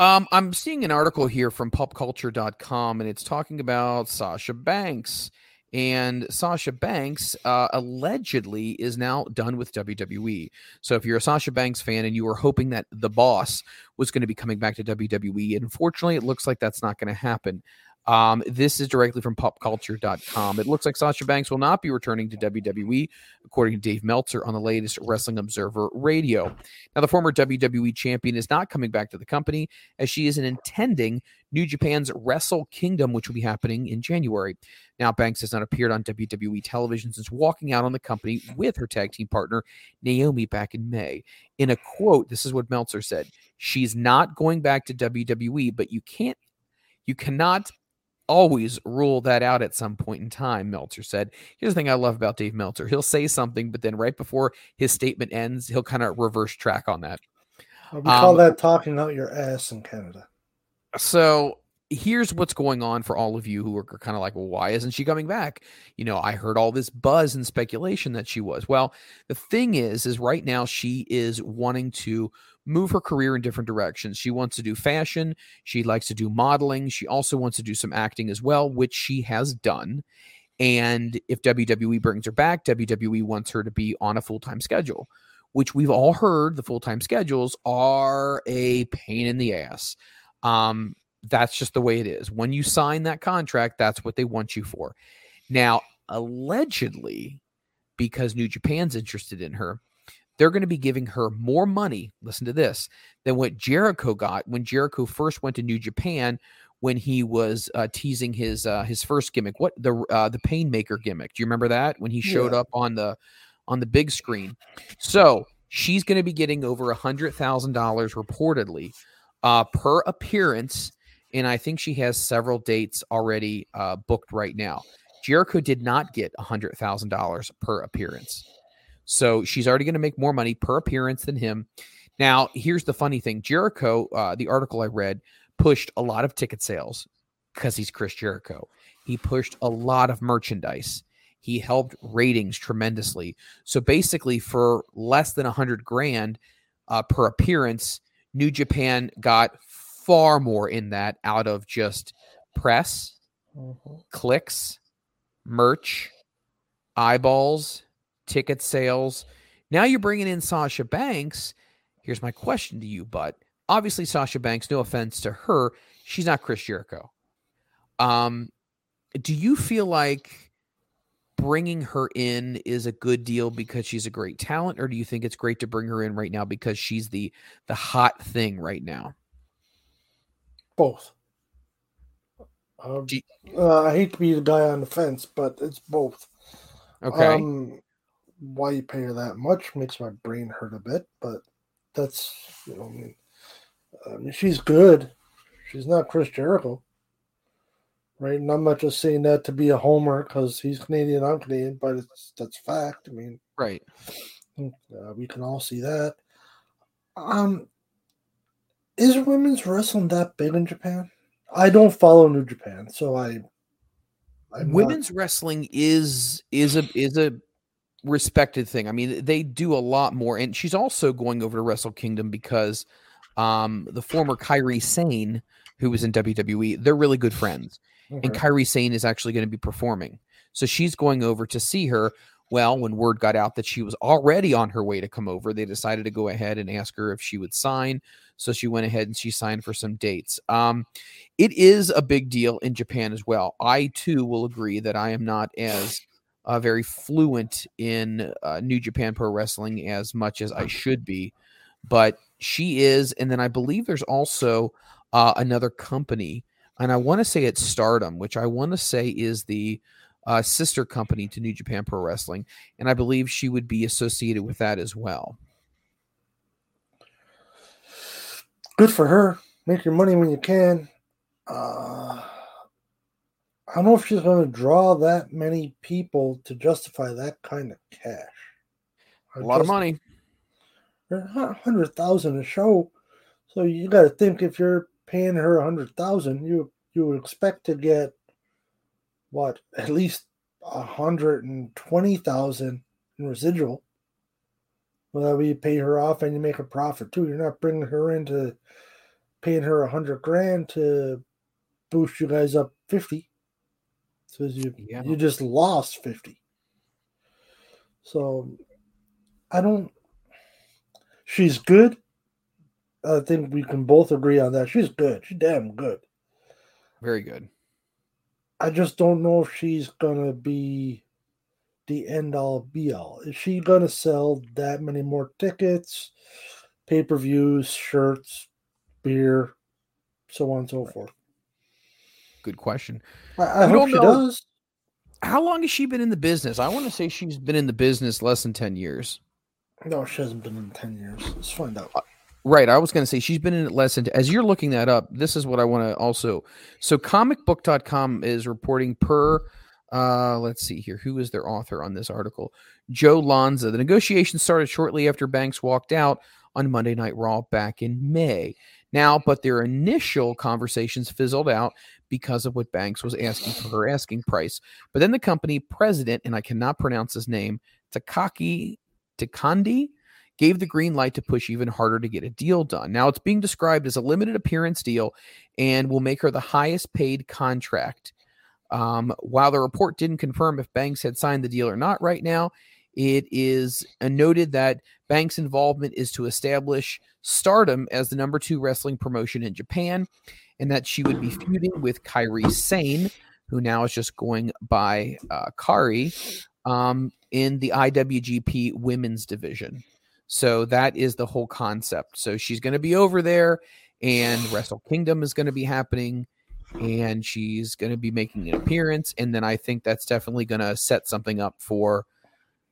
S5: Um, I'm seeing an article here from popculture.com and it's talking about Sasha Banks. And Sasha Banks uh, allegedly is now done with WWE. So if you're a Sasha Banks fan and you were hoping that the boss was going to be coming back to WWE, unfortunately, it looks like that's not going to happen. Um, this is directly from popculture.com. It looks like Sasha Banks will not be returning to WWE, according to Dave Meltzer on the latest Wrestling Observer Radio. Now, the former WWE champion is not coming back to the company as she is intending New Japan's Wrestle Kingdom, which will be happening in January. Now, Banks has not appeared on WWE television since walking out on the company with her tag team partner, Naomi, back in May. In a quote, this is what Meltzer said She's not going back to WWE, but you can't, you cannot always rule that out at some point in time, Meltzer said. Here's the thing I love about Dave Meltzer. He'll say something, but then right before his statement ends, he'll kind of reverse track on that.
S6: We call
S5: Um,
S6: that talking out your ass in Canada.
S5: So here's what's going on for all of you who are kind of like, well, why isn't she coming back? You know, I heard all this buzz and speculation that she was. Well, the thing is, is right now she is wanting to move her career in different directions. She wants to do fashion. She likes to do modeling. She also wants to do some acting as well, which she has done. And if WWE brings her back, WWE wants her to be on a full time schedule, which we've all heard the full time schedules are a pain in the ass. Um, that's just the way it is. When you sign that contract, that's what they want you for. Now, allegedly, because New Japan's interested in her, they're going to be giving her more money. Listen to this than what Jericho got when Jericho first went to New Japan when he was uh, teasing his uh, his first gimmick. What the uh, the Painmaker gimmick? Do you remember that when he showed
S6: Yeah.
S5: up on the on the big screen? So she's going to be getting over a hundred thousand dollars reportedly uh, per appearance, and I think she has several dates already uh, booked right now. Jericho did not get a hundred thousand dollars per appearance, so she's already going to make more money per appearance than him. Now, here's the funny thing: Jericho, uh, the article I read, pushed a lot of ticket sales because he's Chris Jericho. He pushed a lot of merchandise. He helped ratings tremendously. So basically, for less than a hundred grand uh, per appearance, New Japan got far more in that out of just press, clicks, merch, eyeballs, ticket sales. Now you're bringing in Sasha Banks. Here's my question to you, but obviously Sasha Banks, no offense to her, she's not Chris Jericho. Um, do you feel like bringing her in is a good deal because she's a great talent, or do you think it's great to bring her in right now because she's the the hot thing right now?
S6: Both. Um, uh, I hate to be the guy on the fence, but it's both.
S5: Okay.
S6: Um, why you pay her that much makes my brain hurt a bit, but that's you know, I mean, I mean she's good. She's not Chris Jericho, right? And I'm not just saying that to be a homer because he's Canadian, I'm Canadian, but it's that's fact. I mean,
S5: right?
S6: Uh, we can all see that. Um, is women's wrestling that big in Japan? I don't follow New Japan, so I. I'm not-
S5: Women's wrestling is is a is a respected thing. I mean, they do a lot more, and she's also going over to Wrestle Kingdom because um, the former Kairi Sane, who was in WWE, they're really good friends, and
S6: Okay.
S5: Kairi Sane is actually going to be performing. So she's going over to see her, Well, when word got out that she was already on her way to come over, they decided to go ahead and ask her if she would sign. So she went ahead and she signed for some dates. Um, it is a big deal in Japan as well. I too will agree that I am not as uh, very fluent in uh, New Japan Pro Wrestling as much as I should be, but she is. And then I believe there's also uh, another company, and I want to say it's Stardom, which I want to say is the uh, sister company to New Japan Pro Wrestling, and I believe she would be associated with that as well.
S6: Good for her. Make your money when you can. Uh, I don't know if she's going to draw that many people to justify that kind of cash.
S5: A lot of money.
S6: Hundred thousand a show, so you got to think if you're paying her a hundred thousand, you you would expect to get what at least a hundred and twenty thousand in residual. Well, that way you pay her off and you make a profit too. You're not bringing her into paying her a hundred grand to boost you guys up fifty. So you yeah. you just lost fifty. So I don't. She's good. I think we can both agree on that. She's good. She's damn good.
S5: Very good.
S6: I just don't know if she's gonna be the end all be all. Is she gonna sell that many more tickets, pay per views, shirts, beer, so on and so forth?
S5: Good question.
S6: I, I hope she know. does.
S5: How long has she been in the business? I want to say she's been in the business less than 10 years.
S6: No, she hasn't been in 10 years. Let's find out. Uh,
S5: right. I was going to say she's been in it less than, as you're looking that up, this is what I want to also. So comicbook.com is reporting per, uh, let's see here. Who is their author on this article? Joe Lanza. The negotiations started shortly after Banks walked out on Monday Night Raw back in May. Now, but their initial conversations fizzled out because of what Banks was asking for her asking price. But then the company president, and I cannot pronounce his name, Takaki Takandi, gave the green light to push even harder to get a deal done. Now it's being described as a limited appearance deal and will make her the highest paid contract. Um, while the report didn't confirm if Banks had signed the deal or not right now, it is noted that Banks' involvement is to establish stardom as the number two wrestling promotion in Japan and that she would be feuding with Kairi Sane, who now is just going by uh, Kairi, um, in the IWGP Women's Division. So that is the whole concept. So she's going to be over there, and Wrestle Kingdom is going to be happening, and she's going to be making an appearance. And then I think that's definitely going to set something up for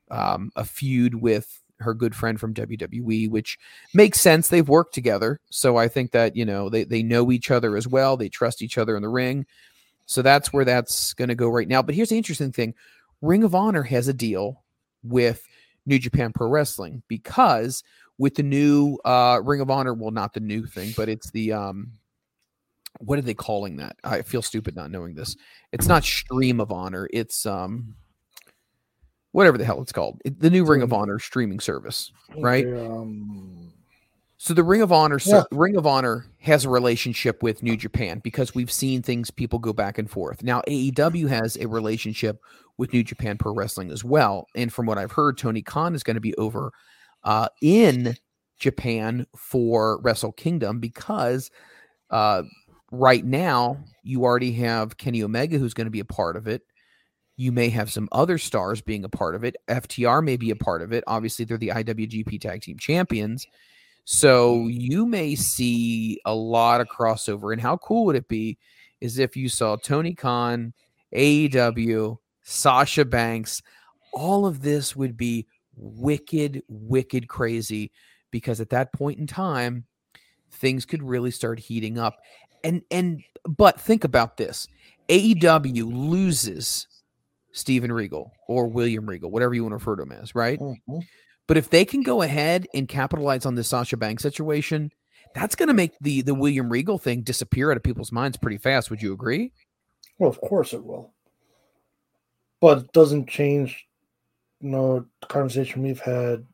S5: um, a feud with her good friend from WWE, which makes sense. They've worked together. So I think that, you know, they, they know each other as well. They trust each other in the ring. So that's where that's going to go right now. But here's the interesting thing Ring of Honor has a deal with New Japan Pro Wrestling because with the new uh, Ring of Honor, well, not the new thing, but it's the, um, what are they calling that? I feel stupid not knowing this. It's not Stream of Honor. It's, um, whatever the hell it's called, the new Ring of Honor streaming service, right? Um, so the Ring of Honor, yeah. Ring of Honor has a relationship with New Japan because we've seen things people go back and forth. Now AEW has a relationship with New Japan Pro Wrestling as well, and from what I've heard, Tony Khan is going to be over uh, in Japan for Wrestle Kingdom because uh, right now you already have Kenny Omega who's going to be a part of it. You may have some other stars being a part of it. FTR may be a part of it. Obviously, they're the IWGP Tag Team Champions. So you may see a lot of crossover. And how cool would it be is if you saw Tony Khan, AEW, Sasha Banks, all of this would be wicked, wicked crazy because at that point in time, things could really start heating up. And and but think about this. AEW loses Steven Regal or William Regal, whatever you want to refer to him as, right? Mm-hmm. But if they can go ahead and capitalize on this Sasha Banks situation, that's going to make the the William Regal thing disappear out of people's minds pretty fast. Would you agree?
S6: Well, of course it will. But it doesn't change, you know, the conversation we've had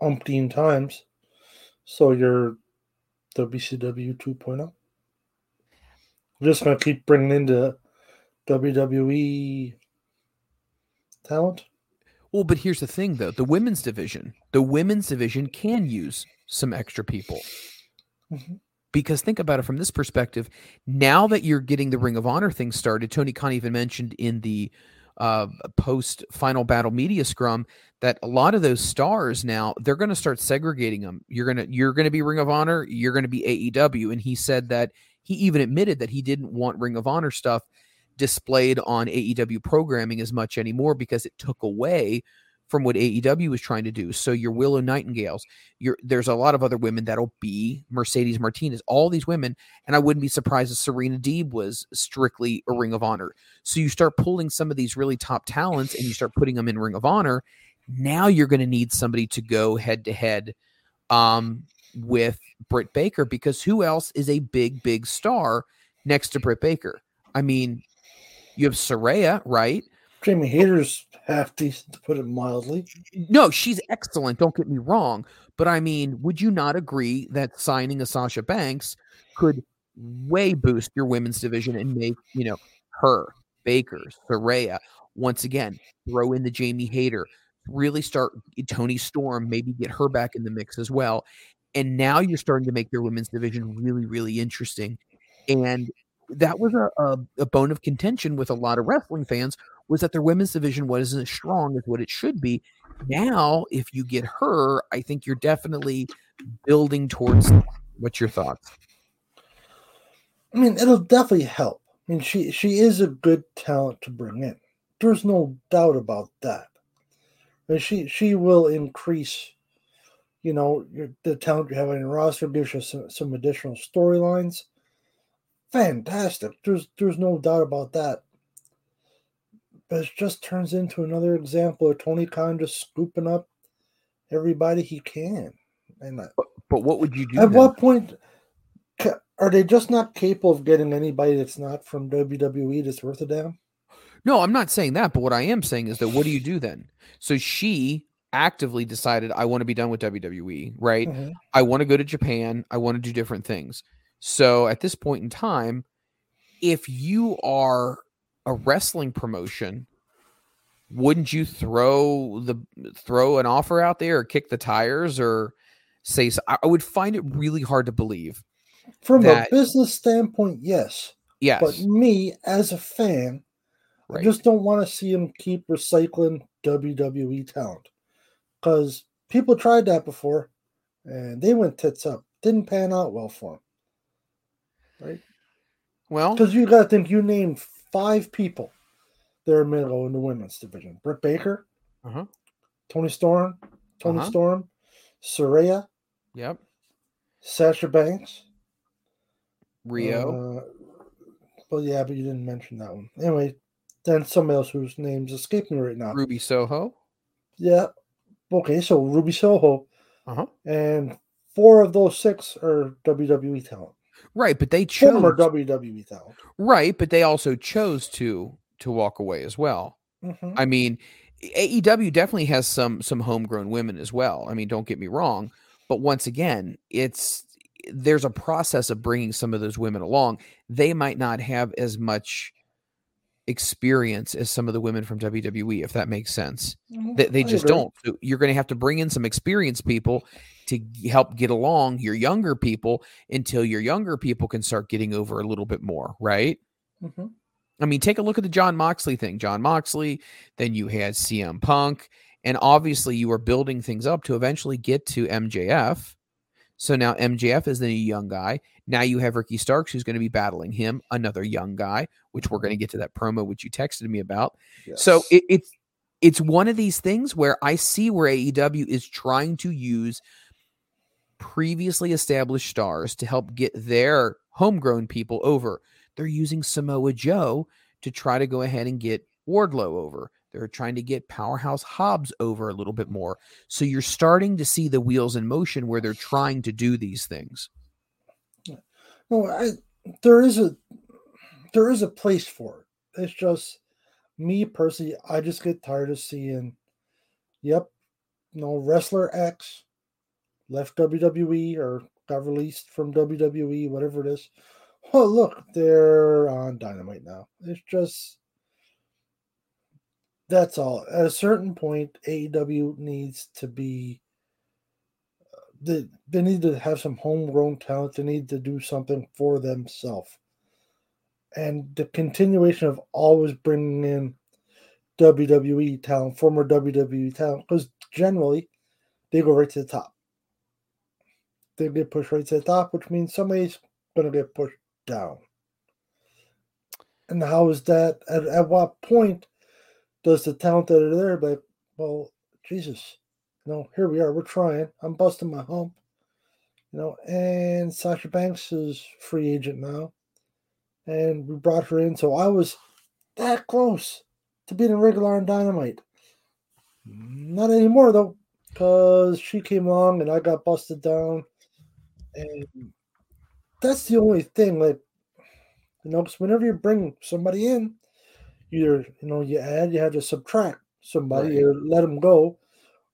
S6: umpteen times. So you're WCW 2.0. We're just going to keep bringing into WWE talent?
S5: Well, but here's the thing though the women's division, the women's division can use some extra people.
S6: Mhm.
S5: Because think about it from this perspective. Now that you're getting the Ring of Honor thing started, Tony Khan even mentioned in the uh, post final battle media scrum that a lot of those stars now they're going to start segregating them. You're gonna you're going to be Ring of Honor, you're going to be AEW, and he said that he even admitted that he didn't want Ring of Honor stuff displayed on AEW programming as much anymore because it took away from what AEW was trying to do. So your Willow Nightingales, your there's a lot of other women that'll be Mercedes Martinez, all these women, and I wouldn't be surprised if Serena Deeb was strictly a Ring of Honor. So you start pulling some of these really top talents and you start putting them in Ring of Honor. Now you're going to need somebody to go head to head um, with Britt Baker because who else is a big, big star next to Britt Baker? I mean, you have Saraya, right?
S6: Jamie Hayter's half decent, to put it mildly.
S5: No, she's excellent. Don't get me wrong. But I mean, would you not agree that signing a Sasha Banks could way boost your women's division and make, you know, her, Baker, Saraya, once again, throw in the Jamie Hayter, really start Toni Storm, maybe get her back in the mix as well. And now you're starting to make their women's division really, really interesting. And that was a, a, a bone of contention with a lot of wrestling fans was that their women's division wasn't as strong as what it should be. Now, if you get her, I think you're definitely building towards. What's your thoughts?
S6: I mean, it'll definitely help. I mean, she she is a good talent to bring in. There's no doubt about that. And she she will increase, you know, your, the talent you have on your roster. Gives you some, some additional storylines. Fantastic. There's there's no doubt about that. But it just turns into another example of Tony Khan just scooping up everybody he can. And I-
S5: But what would you do?
S6: at
S5: then?
S6: what point are they just not capable of getting anybody that's not from WWE that's worth a damn?
S5: No, I'm not saying that. But what I am saying is that what do you do then? So she actively decided, I want to be done with WWE, right?
S6: Mhm.
S5: I want to go to Japan. I want to do different things. So at this point in time, if you are a wrestling promotion, wouldn't you throw the throw an offer out there or kick the tires or say so? I would find it really hard to believe.
S6: From
S5: That-
S6: a business standpoint, yes.
S5: Yes.
S6: But me as a fan, I just don't want to see him keep recycling WWE talent. Because people tried that before and they went tits up. Didn't pan out well for him. Right?
S5: Well,
S6: Because you got to think you named five people that are middle in the women's division Britt Baker,
S5: Uh-huh.
S6: Toni Storm, Toni
S5: Uh-huh.
S6: Storm, Saraya,
S5: Yep.
S6: Sasha Banks,
S5: Rio.
S6: Uh, well, yeah, but you didn't mention that one. Anyway, then somebody else whose name's escaping me right now.
S5: Ruby Soho.
S6: Yeah. Okay, so Ruby Soho,
S5: Uh-huh.
S6: and four of those six are WWE talent.
S5: Right, but they chose
S6: Former WWE talent.
S5: Right, but they also chose to to walk away as well.
S6: Mhm.
S5: I mean, AEW definitely has some some homegrown women as well. I mean, don't get me wrong, but once again, it's there's a process of bringing some of those women along. They might not have as much experience as some of the women from WWE, if that makes sense.
S6: Mhm,
S5: They, they just don't. So you're going to have to bring in some experienced people to help get along your younger people until your younger people can start getting over a little bit more, right?
S6: Mhm.
S5: I mean, take a look at the Jon Moxley thing. Jon Moxley, then you had CM Punk, and obviously you are building things up to eventually get to MJF. So now MJF is the young guy. Now you have Ricky Starks, who's going to be battling him, another young guy, which we're going to get to that promo which you texted me about. So it, it's it's one of these things where I see where AEW is trying to use previously established stars to help get their homegrown people over. They're using Samoa Joe to try to go ahead and get Wardlow over. They're trying to get Powerhouse Hobbs over a little bit more. So you're starting to see the wheels in motion where they're trying to do these things.
S6: No, I there is a there is a place for it. It's just me personally, I just get tired of seeing, yep, no wrestler X left WWE or got released from WWE, whatever it is. Oh, look, they're on Dynamite now. It's just That's all. At a certain point, AEW needs to be. They, they need to have some homegrown talent. They need to do something for themselves. And the continuation of always bringing in WWE talent, former WWE talent, because generally they go right to the top. They get pushed right to the top, which means somebody's going to get pushed down. And how is that? At, at what point does the talent that are there, like, well, Jesus, you know, here we are, we're trying. I'm busting my hump, you know, and Sasha Banks is free agent now. And we brought her in. So I was that close to being a regular on Dynamite. Not anymore, though, because she came along and I got busted down. And that's the only thing, like, you know, because whenever you bring somebody in, either you know you add, you have to subtract somebody,
S5: Right.
S6: or let them go,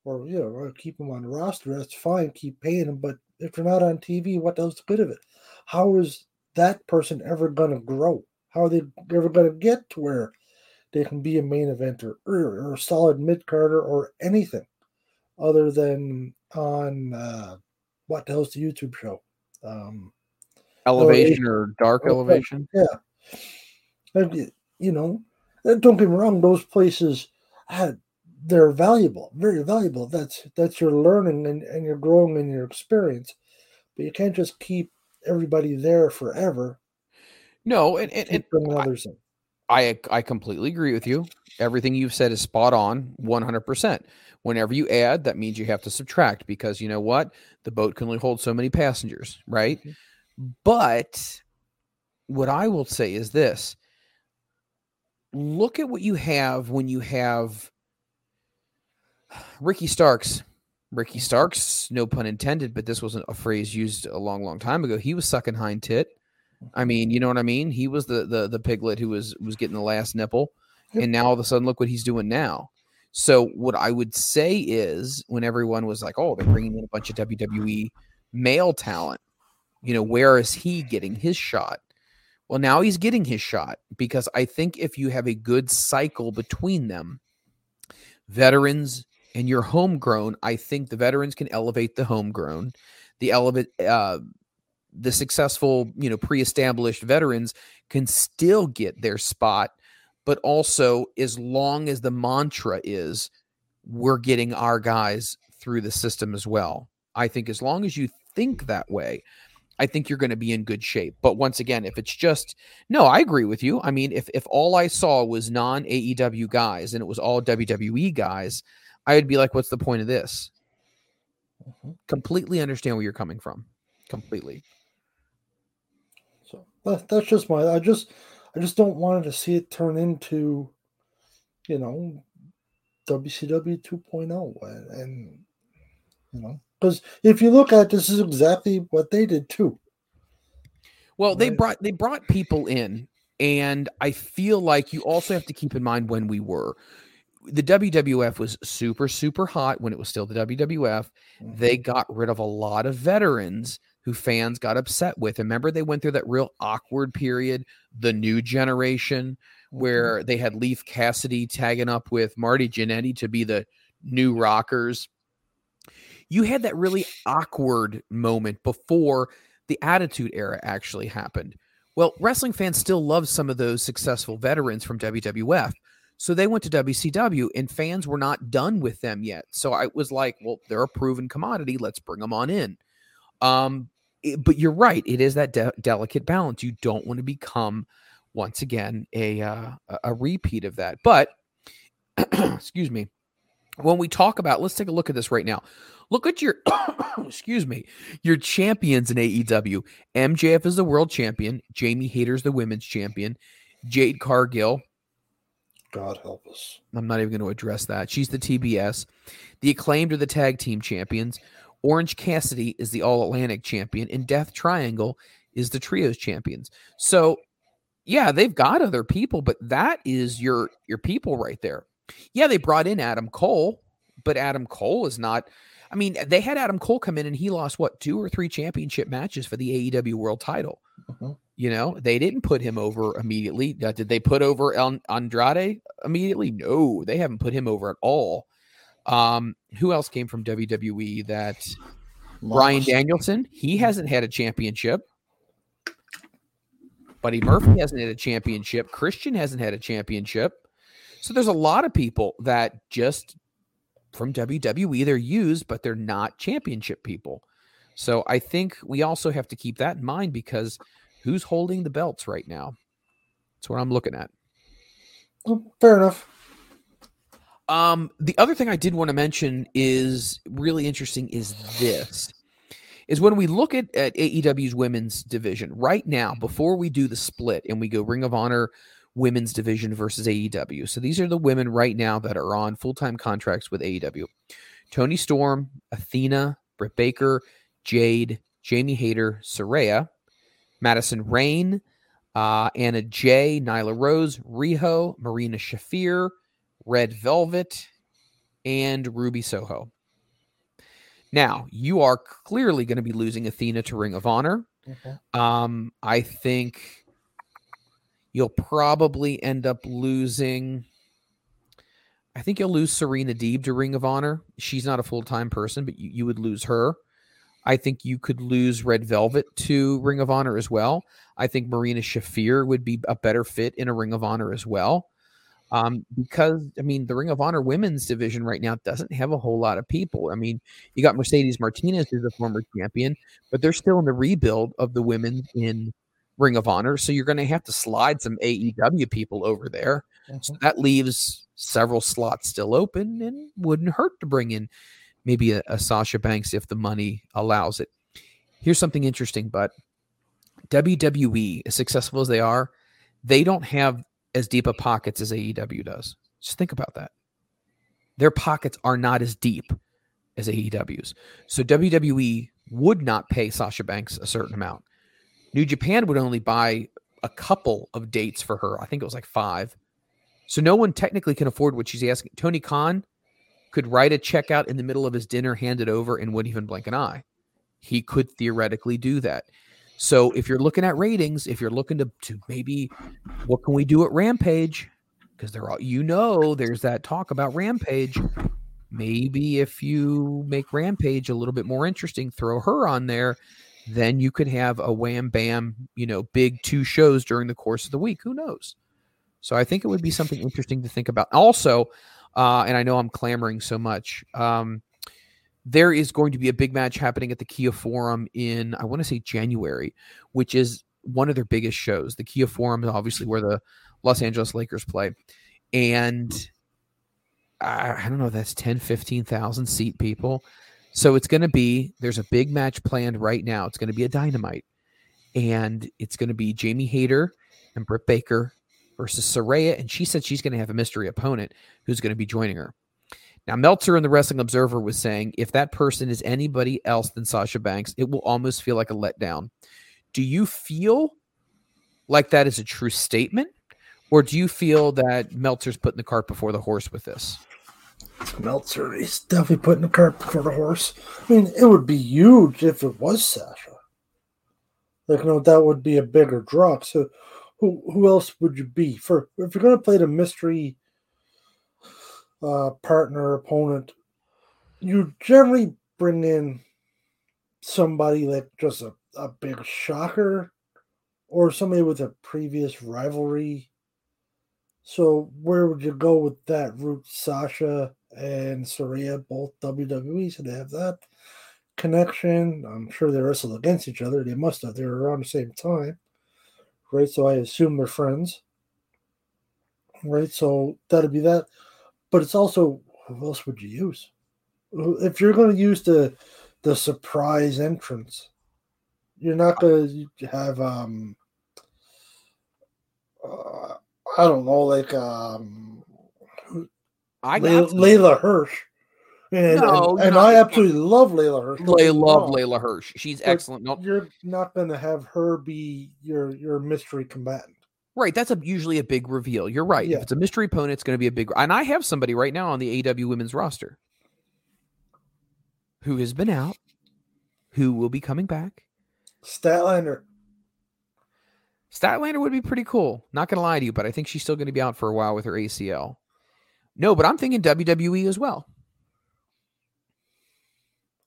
S6: or you know, or keep them on the roster. That's fine, keep paying them. But if they're not on TV, what else the good of it? How is that person ever going to grow? How are they ever going to get to where they can be a main eventer or, or a solid mid carder or anything other than on uh, what the hell's the YouTube show? Um,
S5: Elevation or dark
S6: Oh,
S5: elevation?
S6: Yeah. And, you know, and don't get me wrong; those places had they're valuable, very valuable. That's that's your learning and, and you're growing in your experience. But you can't just keep everybody there forever.
S5: No, and, and, and
S6: others in.
S5: I I completely agree with you. Everything you've said is spot on, one hundred percent. Whenever you add, that means you have to subtract because you know what, the boat can only hold so many passengers, right? Mm-hmm. But what I will say is this: look at what you have when you have Ricky Starks. Ricky mm-hmm. Starks, no pun intended, but this wasn't a phrase used a long, long time ago. He was sucking hind tit. I mean, you know what I mean? He was the the the piglet who was was getting the last nipple, and now all of a sudden, look what he's doing now. So what I would say is, when everyone was like, "Oh, they're bringing in a bunch of WWE male talent," you know, where is he getting his shot? Well, now he's getting his shot because I think if you have a good cycle between them, veterans and your homegrown, I think the veterans can elevate the homegrown. The elevate uh, the successful, you know, pre-established veterans can still get their spot, but also as long as the mantra is we're getting our guys through the system as well. I think as long as you think that way, I think you're going to be in good shape. But once again, if it's just no, I agree with you. I mean, if if all I saw was non AEW guys and it was all WWE guys, I would be like, what's the point of this? Mm-hmm. Completely understand where you're coming from. Completely.
S6: So that, that's just my. I just I just don't want to see it turn into, you know, WCW 2.0, and, and you know, because if you look at this, is exactly what they did too.
S5: Well, they brought they brought people in, and I feel like you also have to keep in mind when we were. The WWF was super super hot when it was still the WWF. They mm-hmm. got rid of a lot of veterans who fans got upset with. Remember, they went through that real awkward period, the new generation, where they had Leif Cassidy tagging up with Marty Jannetty to be the new Rockers. You had that really awkward moment before the Attitude Era actually happened. Well, wrestling fans still love some of those successful veterans from WWF. So they went to WCW and fans were not done with them yet. So I was like, well, they're a proven commodity. Let's bring them on in. Um, it- but you're right. It is that de- delicate balance. You don't want to become, once again, a uh, a- a repeat of that. But excuse me. When we talk about, let's take a look at this right now. Look at your, excuse me, your champions in AEW. MJF is the world champion. Jamie Hayter's the women's champion. Jade Cargill,
S6: God help us.
S5: I'm not even going to address that. She's the TBS. The acclaimed are the tag team champions. Orange Cassidy is the All Atlantic champion, and Death Triangle is the trios champions. So, yeah, they've got other people, but that is your your people right there. Yeah, they brought in Adam Cole, but Adam Cole is not. I mean, they had Adam Cole come in and he lost what two or three championship matches for the AEW World Title.
S6: Mhm.
S5: You know, they didn't put him over immediately. Did they put over El- Andrade immediately? No, they haven't put him over at all. Um, who else came from WWE that
S6: Bryan
S5: Danielson? He hasn't had a championship. Buddy Murphy hasn't had a championship. Christian hasn't had a championship. So there's a lot of people that just from WWE they're used, but they're not championship people. So I think we also have to keep that in mind because who's holding the belts right now? That's what I'm looking at.
S6: Oh, fair enough.
S5: Um, the other thing I did want to mention is really interesting is this is when we look at, at AEW's women's division right now, before we do the split and we go Ring of Honor women's division versus AEW. So these are the women right now that are on full-time contracts with AEW. Toni Storm, Athena, Britt Baker, Jade, Jamie Hayter, Saraya, Madison Rayne, uh, Anna Jay, Nyla Rose, Riho, Marina Shafir, Red Velvet, and Ruby Soho. Now, you are clearly going to be losing Athena to Ring of Honor.
S6: Mhm.
S5: Um, I think you'll probably end up losing. I think you'll lose Serena Deeb to Ring of Honor. She's not a full time person, but you, you would lose her. I think you could lose Red Velvet to Ring of Honor as well. I think Marina Shafir would be a better fit in a Ring of Honor as well. Um, because I mean, the Ring of Honor women's division right now doesn't have a whole lot of people. I mean, you got Mercedes Martinez, who's a former champion, but they're still in the rebuild of the women in Ring of Honor. So you're going to have to slide some AEW people over there. So that leaves several slots still open and wouldn't hurt to bring in maybe a, a Sasha Banks if the money allows it. Here's something interesting, but WWE, as successful as they are, they don't have as deep a pockets as AEW does. Just think about that. Their pockets are not as deep as AEW's. So WWE would not pay Sasha Banks a certain amount. New Japan would only buy a couple of dates for her. I think it was like five. So no one technically can afford what she's asking. Tony Khan could write a check out in the middle of his dinner, hand it over, and wouldn't even blink an eye. He could theoretically do that. So if you're looking at ratings, if you're looking to, to maybe what can we do at Rampage? Because they're all you know, there's that talk about Rampage. Maybe if you make Rampage a little bit more interesting, throw her on there, then you could have a wham bam, you know, big two shows during the course of the week. Who knows? So I think it would be something interesting to think about. Also, uh, and I know I'm clamoring so much. Um, there is going to be a big match happening at the Kia Forum in, I want to say January, which is one of their biggest shows. The Kia Forum is obviously where the Los Angeles Lakers play. And I, I don't know, that's 10, 15,000 seat people. So it's going to be, there's a big match planned right now. It's going to be a dynamite. And it's going to be Jamie Hayter and Britt Baker versus Saraya. And she said she's going to have a mystery opponent who's going to be joining her. Now, Meltzer in the Wrestling Observer was saying if that person is anybody else than Sasha Banks, it will almost feel like a letdown. Do you feel like that is a true statement? Or do you feel that Meltzer's putting the cart before the horse with this?
S6: Meltzer is definitely putting the cart before the horse. I mean, it would be huge if it was Sasha. Like, no, that would be a bigger drop. So, who who else would you be for if you're going to play the mystery uh, partner opponent? You generally bring in somebody like just a, a big shocker or somebody with a previous rivalry. So where would you go with that route? Sasha and Saraya, both WWE, so they have that connection. I'm sure they wrestled against each other. They must have. They were around the same time, right? So I assume they're friends, right? So that'd be that. But it's also who else would you use? If you're going to use the the surprise entrance, you're not going to have um. Uh, I don't know, like um,
S5: I got.
S6: Leyla Hirsch. And,
S5: No,
S6: and, and I absolutely love Leyla Hirsch.
S5: I love Leyla Hirsch. She's
S6: but
S5: excellent. No,
S6: You're not going to have her be your your mystery combatant.
S5: Right, that's a usually a big reveal. You're right.
S6: Yeah.
S5: If it's a mystery opponent, it's going to be a big. And I have somebody right now on the AW women's roster. who has been out, who will be coming back.
S6: Statlander.
S5: Statlander would be pretty cool. Not gonna lie to you, but I think she's still gonna be out for a while with her ACL. No, but I'm thinking WWE as well.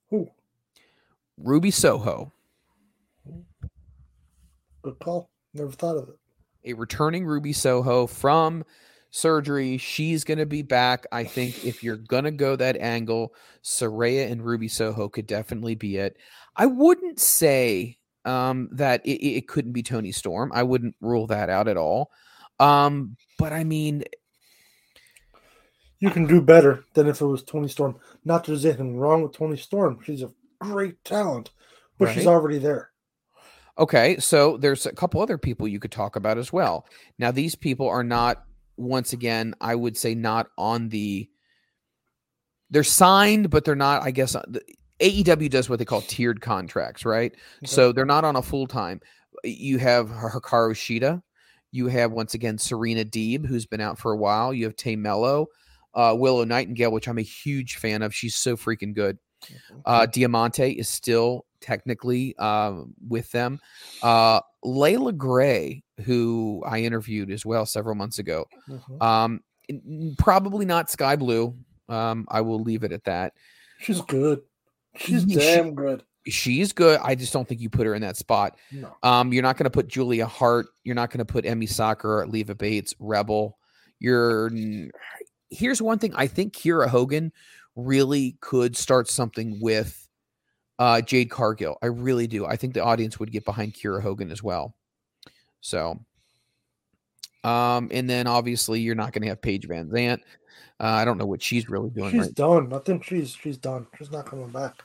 S6: Who?
S5: Ruby Soho,
S6: Good call. Never thought of it.
S5: A returning Ruby Soho from surgery. She's going to be back. I think if you're going to go that angle, Saraya and Ruby Soho could definitely be it. I wouldn't say um, that it, it couldn't be Toni Storm. I wouldn't rule that out at all. Um, but I mean,
S6: You can do better than if it was Toni Storm. Not that there's anything wrong with Toni Storm. She's a great talent, but she's already there.
S5: Okay, so there's a couple other people you could talk about as well. Now, these people are not, once again, I would say not on the. They're signed, but they're not. I guess uh, the- AEW does what they call tiered contracts, right? So they're not on a full time. You have Hikaru Shida. You have once again Serena Deeb, who's been out for a while. You have Tay Melo, uh, Willow Nightingale, which I'm a huge fan of. She's so freaking good. Uh, Diamante is still technically um, with them. Uh, Leila Grey, who I interviewed as well several months ago,
S6: Mhm.
S5: um, probably not Sky Blue. Um, I will leave it at that.
S6: She's good. She's
S5: she-
S6: damn good.
S5: She's good. I just don't think you put her in that spot.
S6: No.
S5: Um, you're not going to put Julia Hart. You're not going to put Emi Sakura, Leva Bates, Rebel. You're here's one thing. I think Kiera Hogan really could start something with uh, Jade Cargill. I really do. I think the audience would get behind Kiera Hogan as well. So, um, and then obviously you're not going to have Paige Van Zant. Uh, I don't know what she's really doing
S6: She's
S5: right
S6: done. I think she's she's done. She's not coming back.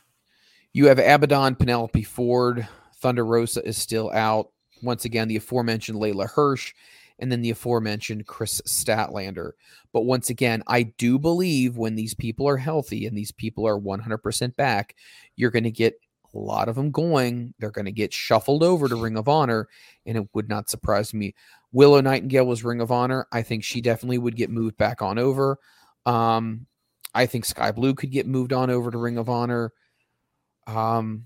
S5: You have Abaddon, Penelope Ford, Thunder Rosa is still out. Once again, the aforementioned Leyla Hirsch, and then the aforementioned Kris Statlander. But once again, I do believe when these people are healthy and these people are 100% back, you're going to get a lot of them going. They're going to get shuffled over to Ring of Honor, and it would not surprise me. Willow Nightingale was Ring of Honor. I think she definitely would get moved back on over. Um, I think Sky Blue could get moved on over to Ring of Honor. Um,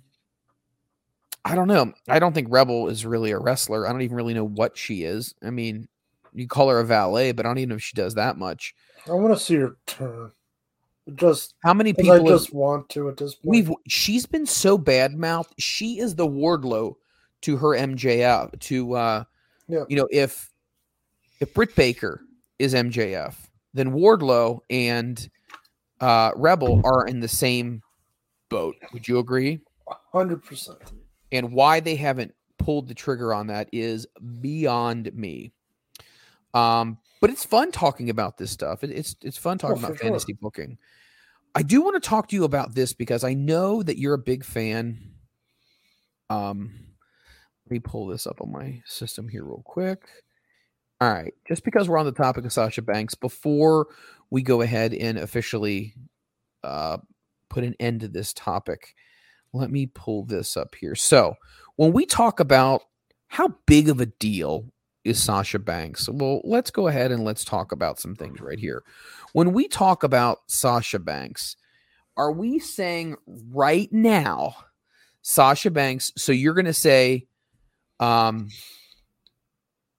S5: I don't know. I don't think Rebel is really a wrestler. I don't even really know what she is. I mean, you call her a valet, but I don't even know if she does that much.
S6: I want to see her turn. Just
S5: How many people
S6: I
S5: have-
S6: just want to at this point.
S5: We've she's been so bad mouthed. She is the Wardlow to her MJF. To uh,
S6: Yeah.
S5: you know, if if Britt Baker is MJF, then Wardlow and uh, Rebel are in the same boat. Would you agree?
S6: hundred percent.
S5: And why they haven't pulled the trigger on that is beyond me. Um, but it's fun talking about this stuff. It, it's it's fun talking
S6: Oh,
S5: about
S6: sure.
S5: fantasy booking. I do want to talk to you about this because I know that you're a big fan. Um, let me pull this up on my system here real quick. All right, just because we're on the topic of Sasha Banks, before we go ahead and officially uh, put an end to this topic, let me pull this up here. So, when we talk about how big of a deal is Sasha Banks, well, let's go ahead and let's talk about some things right here. When we talk about Sasha Banks, are we saying right now, Sasha Banks? So you're going to say, um,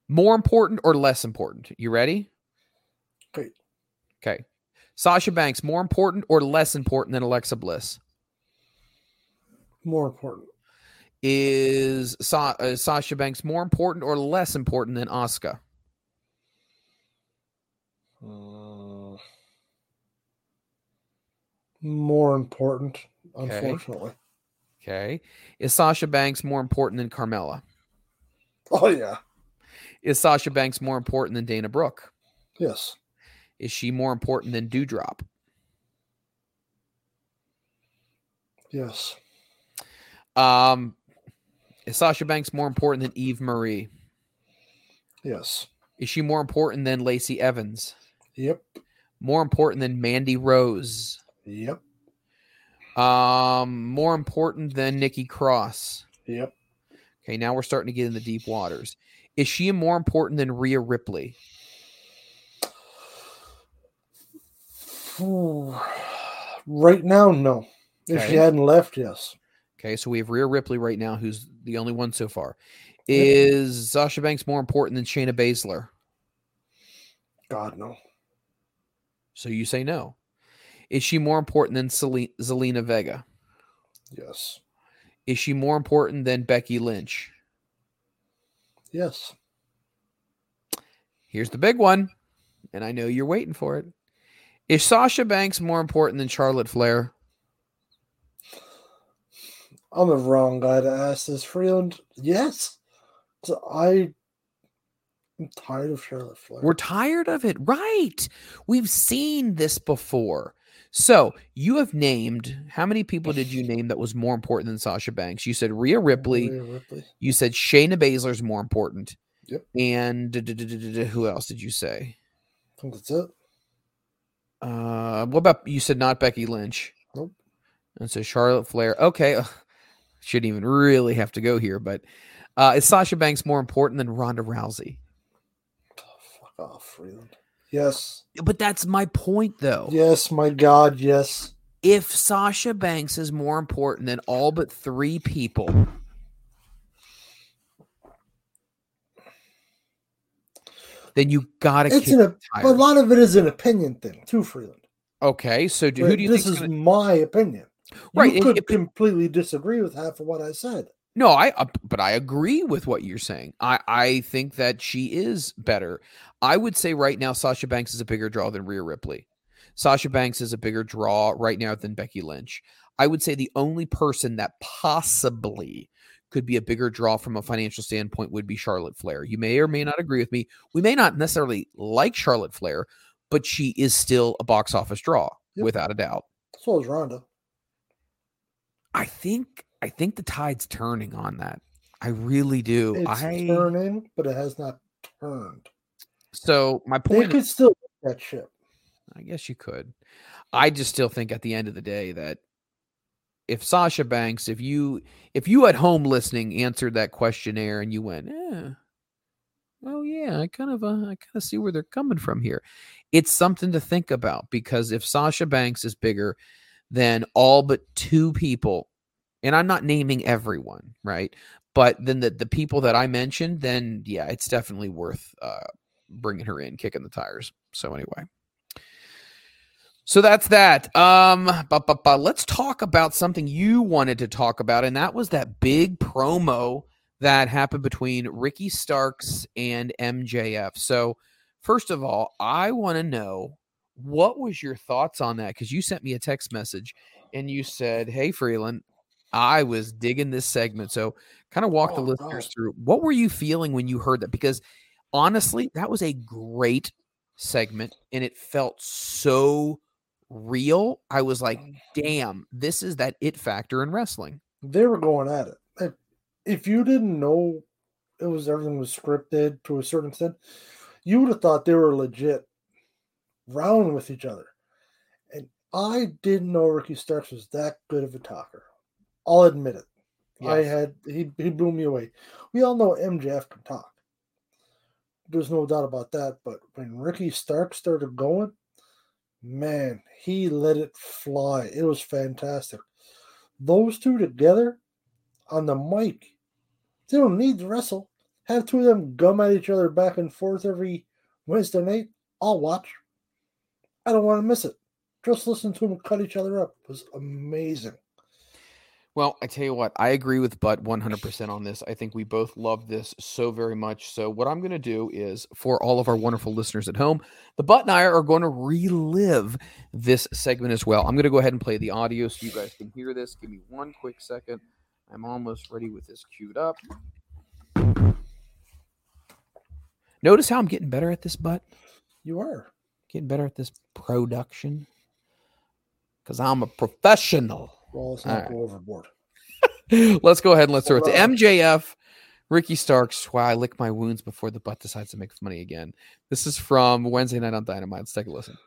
S5: more important or less important? You ready?
S6: Okay.
S5: Okay. Sasha Banks, more important or less important than Alexa Bliss?
S6: More important.
S5: Is Sa- uh, Sasha Banks more important or less important than Asuka?
S6: Uh, more important,
S5: Okay.
S6: unfortunately.
S5: Okay. Is Sasha Banks more important than Carmella?
S6: Oh yeah.
S5: Is Sasha Banks more important than Dana Brooke?
S6: Yes.
S5: Is she more important than Doudrop?
S6: Yes.
S5: Um, is Sasha Banks more important than Eva Marie?
S6: Yes.
S5: Is she more important than Lacey Evans?
S6: Yep.
S5: More important than Mandy Rose?
S6: Yep.
S5: Um, more important than Nikki Cross?
S6: Yep.
S5: Okay, now we're starting to get in the deep waters. Is she more important than Rhea Ripley?
S6: Ooh. Right now, no. If she hadn't left, yes.
S5: Okay, so we have Rhea Ripley right now, who's the only one so far. Is Sasha Banks more important than Shayna Baszler?
S6: God no.
S5: So you say no. Is she more important than Sele- Zelina Vega?
S6: Yes.
S5: Is she more important than Becky Lynch?
S6: Yes.
S5: Here's the big one, and I know you're waiting for it. Is Sasha Banks more important than Charlotte Flair?
S6: I'm the wrong guy to ask this, Freland. Yes. So I I'm tired of Charlotte Flair.
S5: We're tired of it. Right. We've seen this before. So you have named how many people did you name that was more important than Sasha Banks? You said Rhea Ripley.
S6: Rhea Ripley.
S5: You said Shayna Baszler is more important.
S6: Yep.
S5: And who else did you say?
S6: I think that's it.
S5: Uh, what about you said not Becky Lynch?
S6: Nope.
S5: And so Charlotte Flair. Okay, shouldn't even really have to go here, but uh, is Sasha Banks more important than Ronda Rousey?
S6: Fuck off, Freland. Yes.
S5: But that's my point, though.
S6: Yes, my God, yes.
S5: If Sasha Banks is more important than all but three people, then you gotta.
S6: It's an a lot of it is an opinion thing too, Freland.
S5: Okay, so do, who do you think this
S6: is my opinion.
S5: Right,
S6: You could
S5: if-
S6: completely disagree with half of what I said.
S5: No, I uh, but I agree with what you're saying. I I think that she is better. I would say right now Sasha Banks is a bigger draw than Rhea Ripley. Sasha Banks is a bigger draw right now than Becky Lynch. I would say the only person that possibly could be a bigger draw from a financial standpoint would be Charlotte Flair. You may or may not agree with me. We may not necessarily like Charlotte Flair, but she is still a box office draw
S6: Yep.
S5: without a doubt.
S6: So is Ronda.
S5: I think I think the tide's turning on that. I really do.
S6: It's
S5: I
S6: turning, but it has not turned.
S5: so my point.
S6: They could still get that ship.
S5: I guess you could. I just still think at the end of the day that if Sasha Banks, if you if you at home listening answered that questionnaire and you went, yeah, oh yeah, I kind of uh, I kind of see where they're coming from here. It's something to think about because if Sasha Banks is bigger than all but two people, and I'm not naming everyone, right? But then the the people that I mentioned, then yeah, it's definitely worth uh, bringing her in, kicking the tires. So anyway. So that's that. Um, but, but, but let's talk about something you wanted to talk about, and that was that big promo that happened between Ricky Starks and MJF. So, first of all, I want to know what was your thoughts on that because you sent me a text message and you said, "Hey, Freland, I was digging this segment." So, kind of walk the
S6: Oh,
S5: listeners
S6: God.
S5: through what were you feeling when you heard that? Because honestly, that was a great segment and it felt so real. I was like, mm. damn, this is that it factor in wrestling.
S6: They were going at it. If- If you didn't know it was everything was scripted to a certain extent, you would have thought they were legit round with each other. And I didn't know Ricky Starks was that good of a talker. I'll admit it. I had he he blew me away. We all know MJF can talk. There's no doubt about that. But when Ricky Stark started going, man, he let it fly. It was fantastic. Those two together on the mic, they don't need to wrestle. Have two of them gum at each other back and forth every Wednesday night. I'll watch. I don't want to miss it. Just listen to them cut each other up. It was amazing.
S5: Well, I tell you what, I agree with Butt 100% on this. I think we both love this so very much. So, what I'm going to do is for all of our wonderful listeners at home, the Butt and I are going to relive this segment as well. I'm going to go ahead and play the audio so you guys can hear this. Give me one quick second. I'm almost ready with this queued up. Notice how I'm getting better at this, Butt?
S6: You are.
S5: Getting better at this production because I'm a professional.
S6: Well, let's not
S5: right.
S6: go overboard.
S5: let's go ahead and let's throw it to MJF, Ricky Starks. Why I lick my wounds before the butt decides to make money again. This is from Wednesday night on Dynamite. Let's take a listen.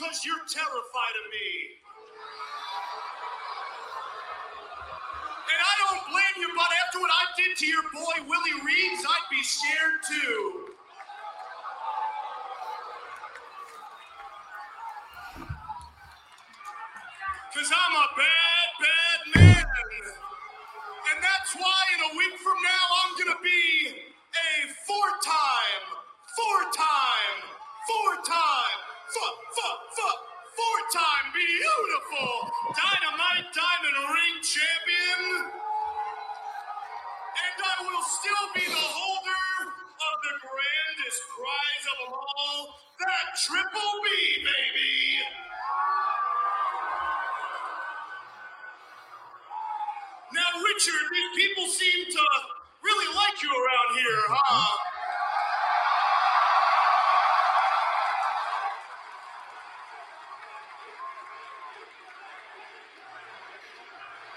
S7: Because you're terrified of me. And I don't blame you, but after what I did to your boy Willie Reeves, I'd be scared too. Cause I'm a bad, bad man. And that's why in a week from now I'm gonna be a four-time, four-time, four, four, four, four-time beautiful dynamite diamond ring champion. And I will still be the holder of the grandest prize of them all, that triple B, baby. Now, Richard, these people seem to really like you around here, huh?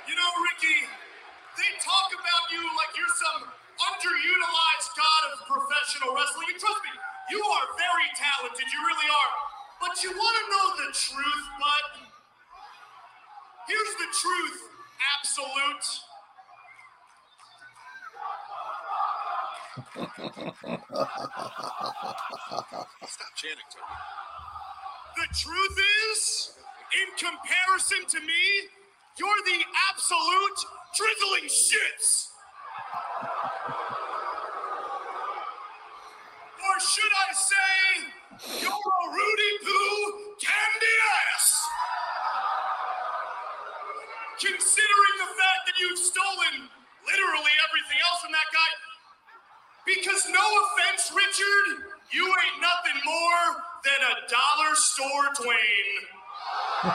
S7: You know, Ricky, they talk about you like you're some underutilized god of professional wrestling. And trust me, you are very talented. You really are. But you want to know the truth, bud? Here's the truth, absolute.
S8: Stop chanting, Tony.
S7: The truth is, in comparison to me, you're the absolute drizzling shits. Or should I say, you're a Rudy Poo because no offense, Richard, you ain't nothing more than a dollar store Dwayne.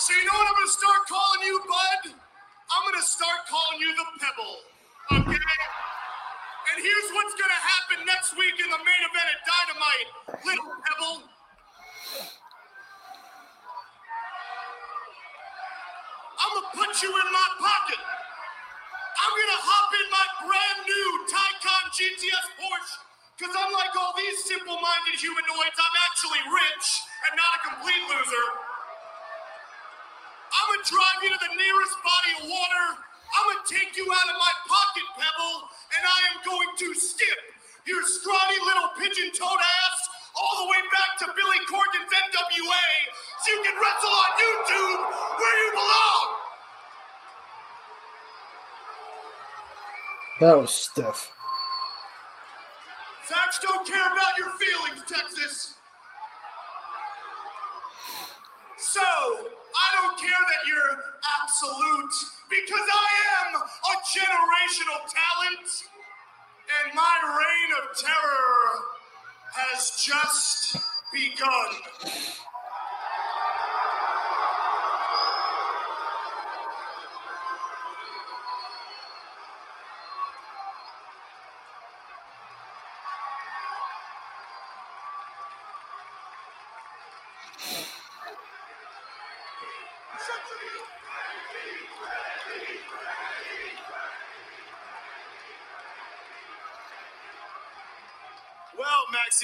S7: so you know what I'm gonna start calling you, bud? I'm gonna start calling you the Pebble. Okay? And here's what's gonna happen next week in the main event at Dynamite, little Pebble. I'm gonna put you in my pocket. I'm gonna hop in my brand new Taycan GTS Porsche. Cause unlike all these simple-minded humanoids, I'm actually rich and not a complete loser. I'm gonna drive you to the nearest body of water. I'm gonna take you out of my pocket, Pebble, and I am going to skip your scrawny little pigeon-toed ass all the way back to Billy Corgan's NWA so you can wrestle on YouTube where you belong.
S6: That was stiff.
S7: Facts don't care about your feelings, Texas. So, I don't care that you're absolute because I am a generational talent and my reign of terror has just begun.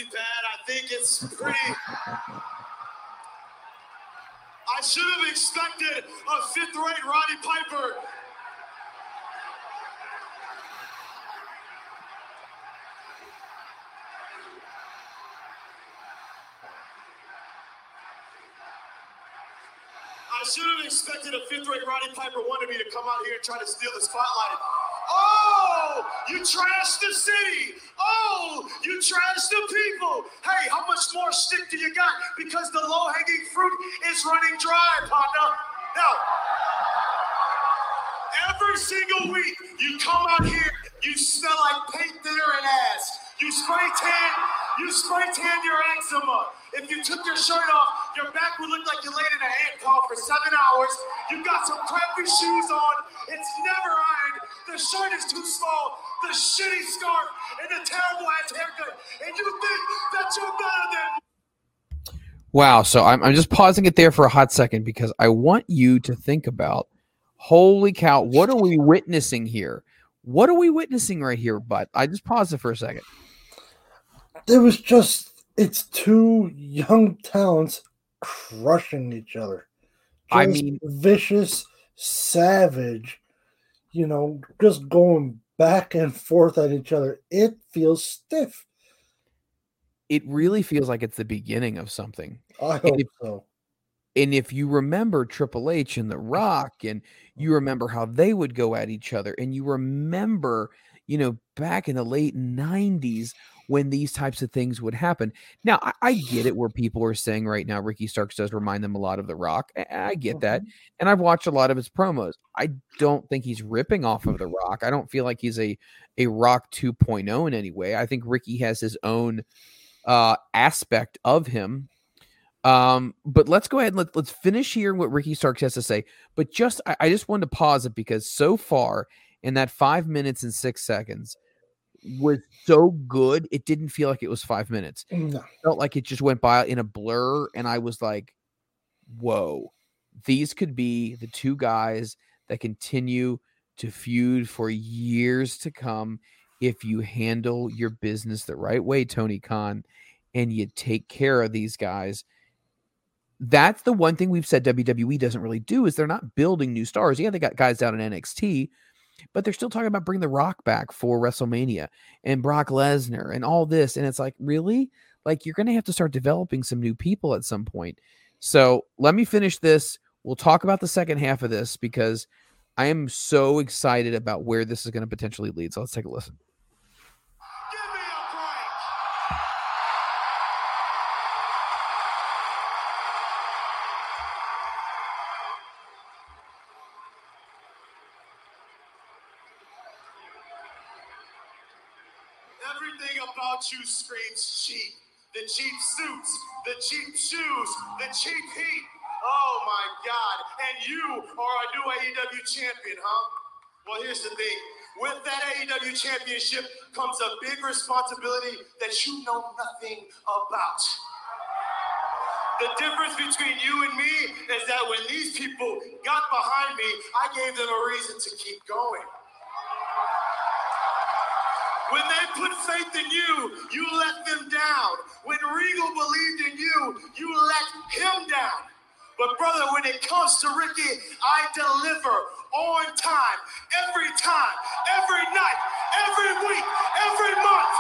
S7: Pad, I think it's pretty. I should have expected a fifth rate Roddy Piper. I should have expected a fifth rate Roddy Piper wannabe to come out here and try to steal the spotlight. Oh, you trashed the city. Oh, you trashed the people. Hey, how much more stick do you got? Because the low hanging fruit is running dry, partner. Now, every single week you come out here, you smell like paint thinner and ass. You spray tan, you spray tan your eczema. If you took your shirt off, your back would look like you laid in a ant call for seven hours. You've got some crappy shoes on. It's never ironed. The shirt is too small. The shitty scarf and the terrible ass haircut. And you think that you're better than
S5: Wow. So I'm, I'm just pausing it there for a hot second because I want you to think about holy cow, what are we witnessing here? What are we witnessing right here, But I just paused it for a second.
S6: There was just it's two young talents crushing each other.
S5: I mean-
S6: vicious, savage. You know, just going back and forth at each other. It feels stiff.
S5: It really feels like it's the beginning of something.
S6: I
S5: And
S6: hope
S5: if-
S6: so.
S5: And if you remember Triple H and The Rock, and you remember how they would go at each other, and you remember, you know, back in the late 90s when these types of things would happen. Now, I, I get it where people are saying right now Ricky Starks does remind them a lot of The Rock. I, I get that. And I've watched a lot of his promos. I don't think he's ripping off of The Rock. I don't feel like he's a, a Rock 2.0 in any way. I think Ricky has his own uh, aspect of him um, but let's go ahead and let, let's finish hearing what Ricky Starks has to say. But just I, I just wanted to pause it because so far in that five minutes and six seconds was so good, it didn't feel like it was five minutes.
S6: No.
S5: It felt like it just went by in a blur, and I was like, "Whoa, these could be the two guys that continue to feud for years to come if you handle your business the right way, Tony Khan, and you take care of these guys." that's the one thing we've said WWE doesn't really do is they're not building new stars. Yeah, they got guys down in NXT, but they're still talking about bringing The Rock back for WrestleMania and Brock Lesnar and all this. And it's like, really? Like, you're going to have to start developing some new people at some point. So let me finish this. We'll talk about the second half of this because I am so excited about where this is going to potentially lead. So let's take a listen.
S7: You screams cheap. The cheap suits, the cheap shoes, the cheap heat. Oh my God. And you are a new AEW champion, huh? Well, here's the thing. With that AEW championship comes a big responsibility that you know nothing about. The difference between you and me is that when these people got behind me, I gave them a reason to keep going. When they put faith in you, you let them down. When Regal believed in you, you let him down. But brother, when it comes to Ricky, I deliver on time, every time, every night, every week, every month.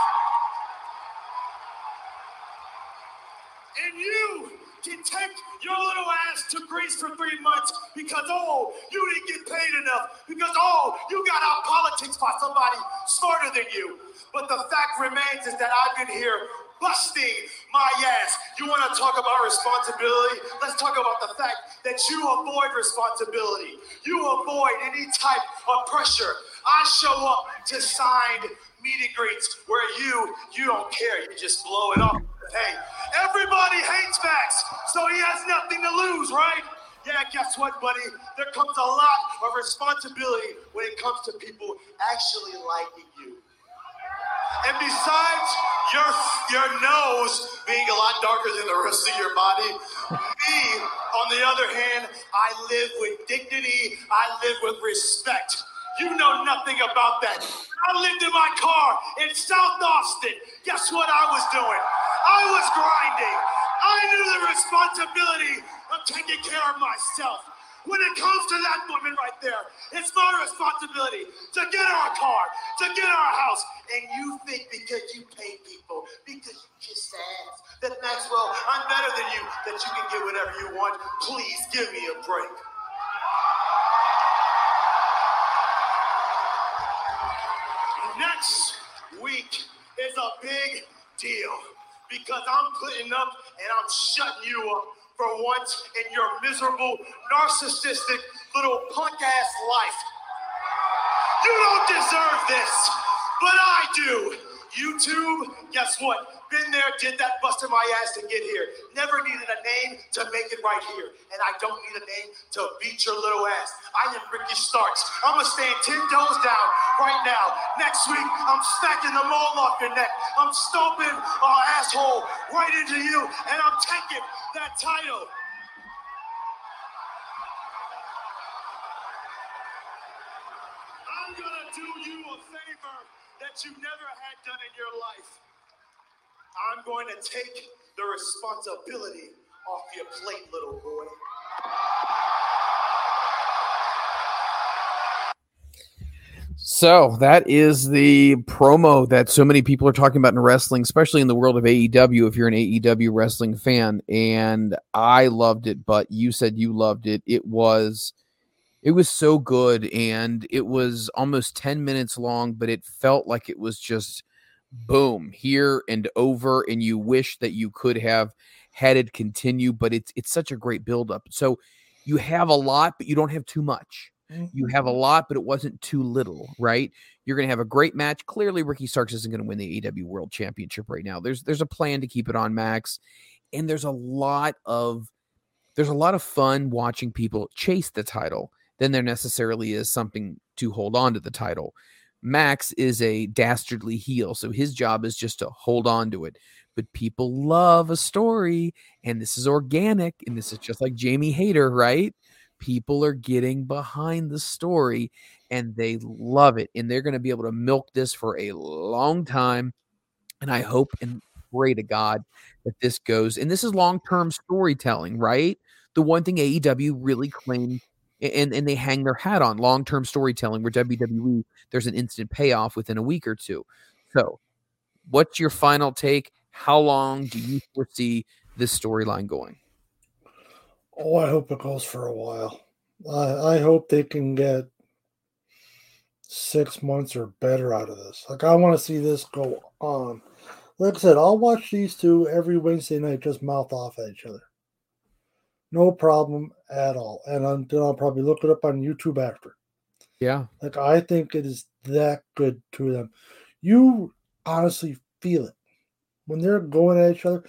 S7: And you can take your little ass to Greece for three months because, oh, you didn't get paid enough. Because, oh, you got out politics by somebody smarter than you. But the fact remains is that I've been here busting my ass. You want to talk about responsibility? Let's talk about the fact that you avoid responsibility. You avoid any type of pressure. I show up to signed meet and greets where you you don't care. You just blow it off. Hey, everybody hates Max, so he has nothing to lose, right? Yeah, guess what, buddy? There comes a lot of responsibility when it comes to people actually liking you. And besides your your nose being a lot darker than the rest of your body, me, on the other hand, I live with dignity. I live with respect. You know nothing about that. I lived in my car in South Austin. Guess what I was doing? I was grinding. I knew the responsibility of taking care of myself. When it comes to that woman right there, it's my responsibility to get our car, to get our house. And you think because you pay people, because you kiss ass, that Maxwell, I'm better than you, that you can get whatever you want. Please give me a break. Next week is a big deal because I'm putting up and I'm shutting you up for once in your miserable, narcissistic, little punk ass life. You don't deserve this, but I do. YouTube, guess what? Been there, did that, busted my ass to get here. Never needed a name to make it right here. And I don't need a name to beat your little ass. I am Ricky Starks. I'm gonna stand 10 toes down right now. Next week, I'm smacking the mole off your neck. I'm stomping our asshole right into you, and I'm taking that title. I'm gonna do you a favor that you never had done in your life. I'm going to take the responsibility off your plate, little boy.
S5: So that is the promo that so many people are talking about in wrestling, especially in the world of AEW. If you're an AEW wrestling fan, and I loved it, but you said you loved it. It was, it was so good, and it was almost ten minutes long, but it felt like it was just boom here and over, and you wish that you could have had it continue, but it's it's such a great buildup. So you have a lot, but you don't have too much. You mm-hmm. have a lot, but it wasn't too little, right? You're going to have a great match. Clearly, Ricky Starks isn't going to win the AW World Championship right now. There's there's a plan to keep it on Max, and there's a lot of there's a lot of fun watching people chase the title than there necessarily is something to hold on to the title. Max is a dastardly heel, so his job is just to hold on to it. But people love a story, and this is organic, and this is just like Jamie Hayter, right? people are getting behind the story and they love it and they're going to be able to milk this for a long time and i hope and pray to god that this goes and this is long-term storytelling right the one thing aew really claimed and, and they hang their hat on long-term storytelling where wwe there's an instant payoff within a week or two so what's your final take how long do you foresee this storyline going
S6: Oh, I hope it goes for a while. I, I hope they can get six months or better out of this. Like, I want to see this go on. Like I said, I'll watch these two every Wednesday night just mouth off at each other. No problem at all. And I'm, then I'll probably look it up on YouTube after.
S5: Yeah.
S6: Like, I think it is that good to them. You honestly feel it when they're going at each other.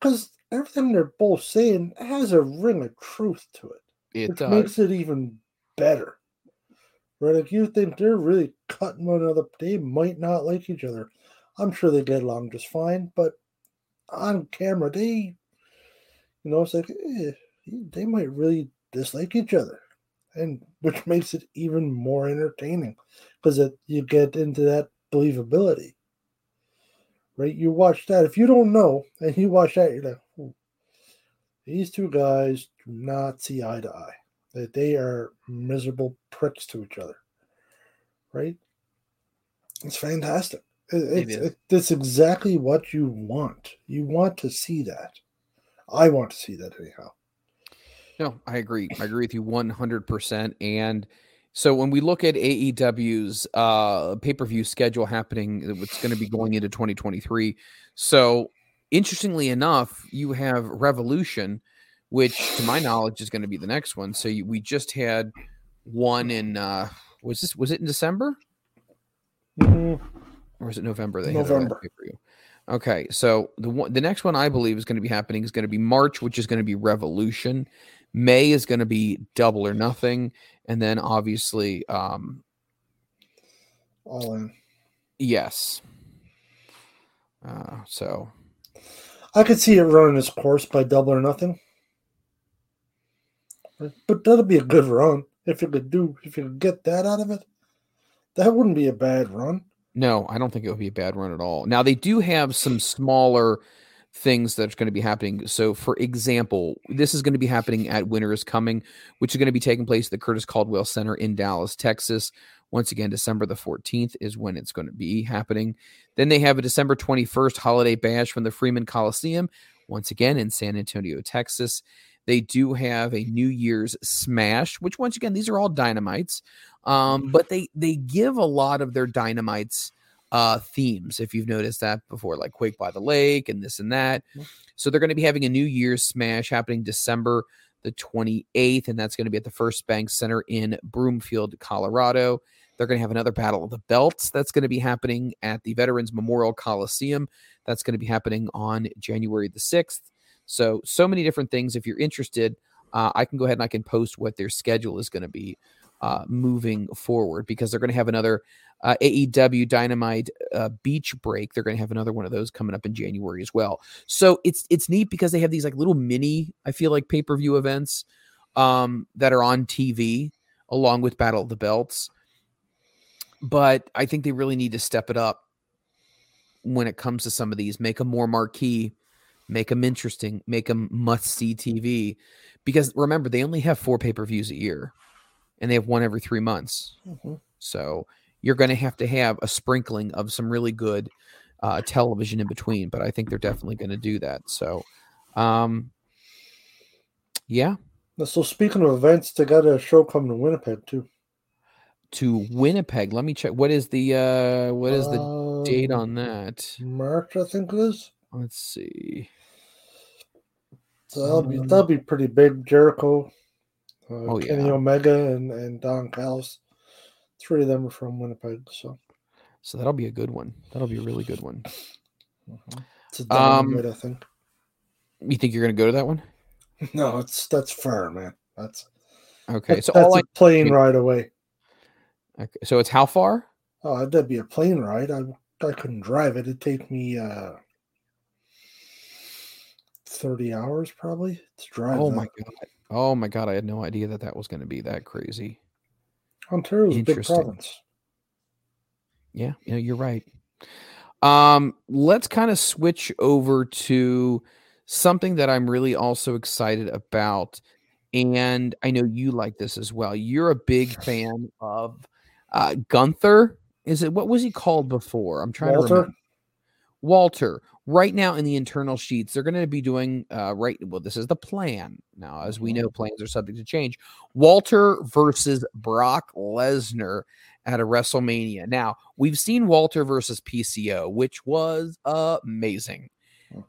S6: Because everything they're both saying has a ring of truth to it.
S5: It
S6: which
S5: does.
S6: makes it even better. Right? If you think they're really cutting one another. They might not like each other. I'm sure they get along just fine, but on camera, they, you know, it's like eh, they might really dislike each other, and which makes it even more entertaining because you get into that believability. Right? You watch that. If you don't know and you watch that, you're like, "Ooh, these two guys do not see eye to eye. That they are miserable pricks to each other. Right? It's fantastic. It,
S5: It
S6: it's, it, it's exactly what you want. You want to see that. I want to see that anyhow.
S5: No, I agree. I agree with you 100%. And so when we look at AEW's uh, pay per view schedule happening, it's going to be going into 2023. So interestingly enough, you have Revolution, which to my knowledge is going to be the next one. So you, we just had one in, uh, was this, was it in December?
S6: Mhm.
S5: Or was it November? They had
S6: November.
S5: pay-per-view? Okay, so the one, the next one I believe is going to be happening is going to be March, which is going to be Revolution. May is going to be Double or Nothing, and then obviously, um,
S6: All in.
S5: yes. Uh, so
S6: I could see it running its course by double or nothing. But that'll be a good run if you could do if you could get that out of it. That wouldn't be a bad run.
S5: no, I don't think it would be a bad run at all. Now they do have some smaller things that's going to be happening. So, for example, this is going to be happening at Winter is Coming, which is going to be taking place at the Curtis Culwell Center in Dallas, Texas. Once again, December the 14th is when it's going to be happening. Then they have a December 21st holiday bash from the Freeman Coliseum, once again in San Antonio, Texas. They do have a New Year's Smash, which once again, these are all dynamites. Um, but they they give a lot of their dynamites uh themes, if you've noticed that before, like Quake by the Lake and this and that. So they're going to be having a New Year's Smash happening December the 28th, and that's going to be at the First Bank Center in Broomfield, Colorado. They're going to have another Battle of the Belts that's going to be happening at the Veterans Memorial Coliseum. That's going to be happening on January the 6th. So, so many different things. If you're interested, uh, I can go ahead and I can post what their schedule is going to be uh, moving forward because they're going to have another uh, AEW Dynamite uh, Beach Break. They're going to have another one of those coming up in January as well. So it's it's neat because they have these like little mini, I feel like pay per view events um, that are on TV along with Battle of the Belts. But I think they really need to step it up when it comes to some of these. Make them more marquee, make them interesting, make them must see TV. Because remember, they only have four pay per views a year, and they have one every three months.
S6: Mhm.
S5: So you're going to have to have a sprinkling of some really good uh, television in between. But I think they're definitely going to do that. So, um, yeah.
S6: So speaking of events, they got a show coming to Winnipeg too.
S5: To Winnipeg, let me check. What is the uh, what is the date
S6: Um,
S5: on that?
S6: March, I think it is.
S5: Let's see.
S6: So that'll be
S5: Um,
S6: that'll be pretty big. Jericho, uh,
S5: Oh,
S6: Kenny
S5: yeah.
S6: Omega, and and Don Callis. Three of them are from Winnipeg, so
S5: So that'll be a good one. That'll be a really good one.
S6: it's a
S5: Um,
S6: I think.
S5: You think you're going to go to that one?
S6: No, it's that's far, man. That's
S5: Okay.
S6: that-
S5: So
S6: that's
S5: all
S6: a
S5: I
S6: plane ride away.
S5: Okay, so it's how far?
S6: Oh, that'd be a plane ride. I I couldn't drive it. It'd take me uh thirty hours probably to drive.
S5: Oh
S6: that.
S5: my god. Oh my god, I had no idea that that was going to be that crazy.
S6: Ontario's a big province.
S5: Yeah, yeah, you're right. Um, let's kind of switch over to something that I'm really also excited about, and I know you like this as well. You're a big fan of uh, Gunther. Is it what was he called before? I'm trying to remember. Walter. Right now in the internal sheets, they're going to be doing uh, right. Well, this is the plan. Now, as we know, plans are subject to change. Walter versus Brock Lesnar at a WrestleMania. Now, we've seen Walter versus PCO, which was amazing.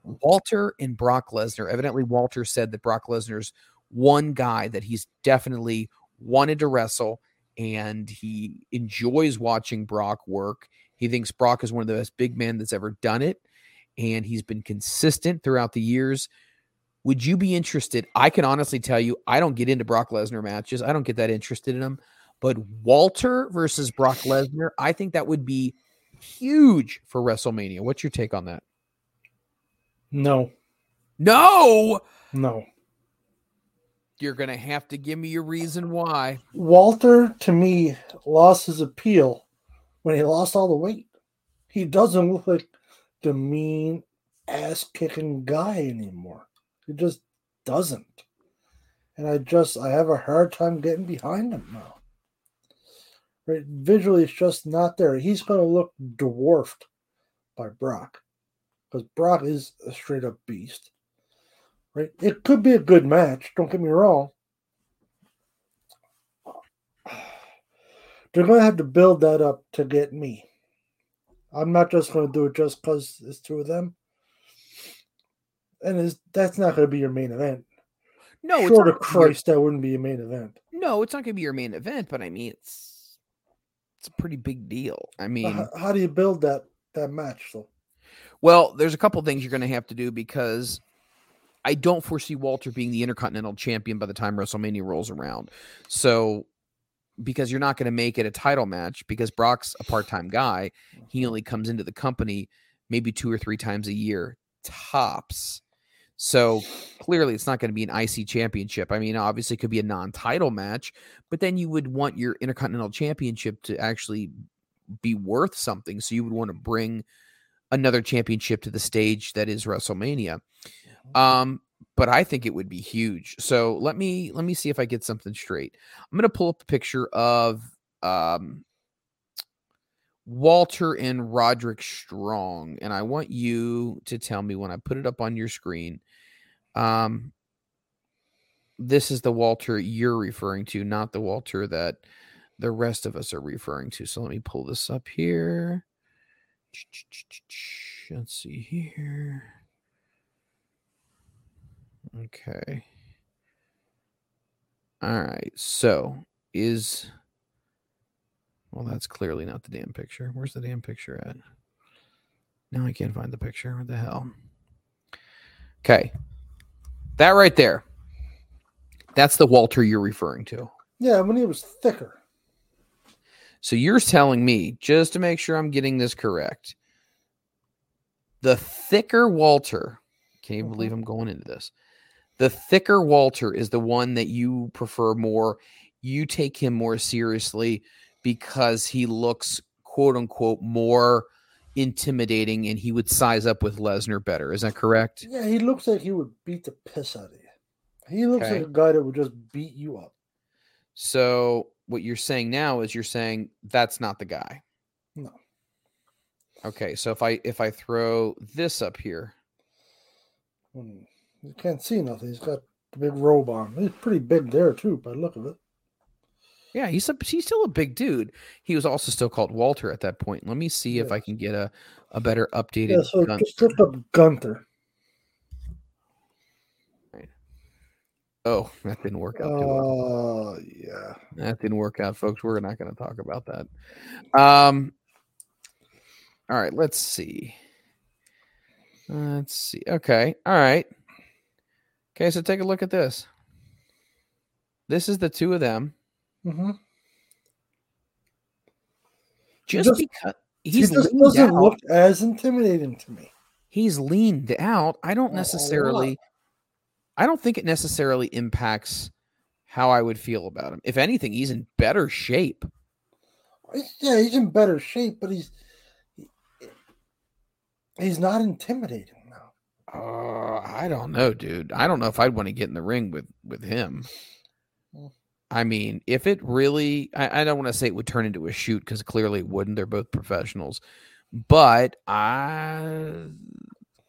S5: Walter and Brock Lesnar. Evidently, Walter said that Brock Lesnar's one guy that he's definitely wanted to wrestle, and he enjoys watching Brock work. He thinks Brock is one of the best big men that's ever done it, and he's been consistent throughout the years. Would you be interested? I can honestly tell you, I don't get into Brock Lesnar matches. I don't get that interested in them. But Walter versus Brock Lesnar, I think that would be huge for WrestleMania. What's your take on that?
S6: No,
S5: No,
S6: no.
S5: you're going to have to give me a reason why.
S6: Walter to me lost his appeal when he lost all the weight. He doesn't look like the mean ass kicking guy anymore. He just doesn't. And I just I have a hard time getting behind him now. Right? Visually it's just not there. He's gonna look dwarfed by Brock. Because Brock is a straight up beast. Right? It could be a good match, don't get me wrong. They're going to have to build that up to get me. I'm not just going to do it just because it's two of them. And it's, that's not going to be your main event.
S5: No, it's
S6: Short
S5: not
S6: of
S5: gonna be your-
S6: Christ, that wouldn't be your main event.
S5: No, it's not going to be your main event, but I mean, it's it's a pretty big deal. I mean,
S6: how, how do you build that that match though?
S5: Well, there's a couple things you're going to have to do because I don't foresee Walter being the Intercontinental Champion by the time WrestleMania rolls around. So, because you're not going to make it a title match because Brock's a part time guy, he only comes into the company maybe two or three times a year, tops. So clearly, it's not going to be an IC championship. I mean, obviously, it could be a non title match, but then you would want your Intercontinental Championship to actually be worth something. So you would want to bring another championship to the stage that is WrestleMania. Um, but I think it would be huge. So let me let me see if I get something straight. I'm gonna pull up a picture of um Walter and Roderick Strong, and I want you to tell me when I put it up on your screen. Um, this is the Walter you're referring to, not the Walter that the rest of us are referring to. So let me pull this up here. Let's see here. Okay. All right. So is well, that's clearly not the damn picture. Where's the damn picture at? Now I can't find the picture. What the hell? Okay. That right there. That's the Walter you're referring to.
S6: Yeah, when he was thicker.
S5: So you're telling me, just to make sure I'm getting this correct, the thicker Walter, can't even believe mm-hmm. I'm going into this. The thicker Walter is the one that you prefer more. You take him more seriously because he looks quote unquote more intimidating and he would size up with Lesnar better. Is that correct?
S6: Yeah, he looks like he would beat the piss out of you. He looks
S5: Okay.
S6: like a guy that would just beat you up.
S5: So what you're saying now is you're saying that's not the guy.
S6: No.
S5: Okay, so if I if I throw this up here,
S6: Hmm. You can't see nothing. He's got the big robe on. He's pretty big there too, by the look of it.
S5: yeah, he's a, he's still a big dude. He was also still called Walter at that point. Let me see if I can get a a better updated.
S6: Yeah, so
S5: gun-
S6: just up Gunther.
S5: oh, that didn't work out. well.
S6: Oh yeah.
S5: That didn't work out, folks. We're not going to talk about that. Um. All right, let's see. Let's see. Okay. All right. Okay, so take a look at this. This is the two of them.
S6: Mm-hmm.
S5: Just,
S6: just-
S5: because
S6: He
S5: he's
S6: just doesn't
S5: out,
S6: look as intimidating to me.
S5: he's leaned out. I don't
S6: A- a lot.
S5: necessarily. I don't think it necessarily impacts how I would feel about him. If anything, he's in better shape.
S6: Yeah, he's in better shape, but he's he's not intimidating.
S5: Uh, I don't know, dude. I don't know if I'd want to get in the ring with with him.
S6: Mm.
S5: I mean, if it really, I, I don't want to say it would turn into a shoot because clearly it wouldn't. They're both professionals, but I,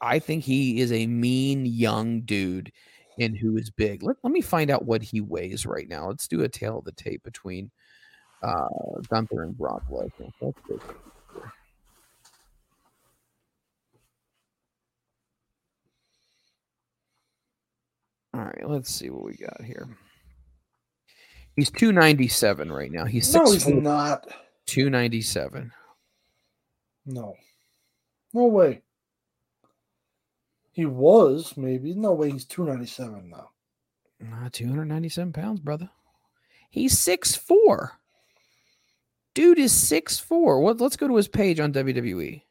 S5: I think he is a mean young dude, and who is big. Let Let me find out what he weighs right now. Let's do a tale of the tape between uh Gunther and Brock Lesnar. Let's go. All right, let's see what we got here. He's 297 right now. He's
S6: No,
S5: 6'4",
S6: he's not.
S5: 297.
S6: No. No way. He was, maybe. No way he's 297 now.
S5: Uh, 297 pounds, brother. He's 6'4". Dude is 6'4". What let's go to his page on. WWE.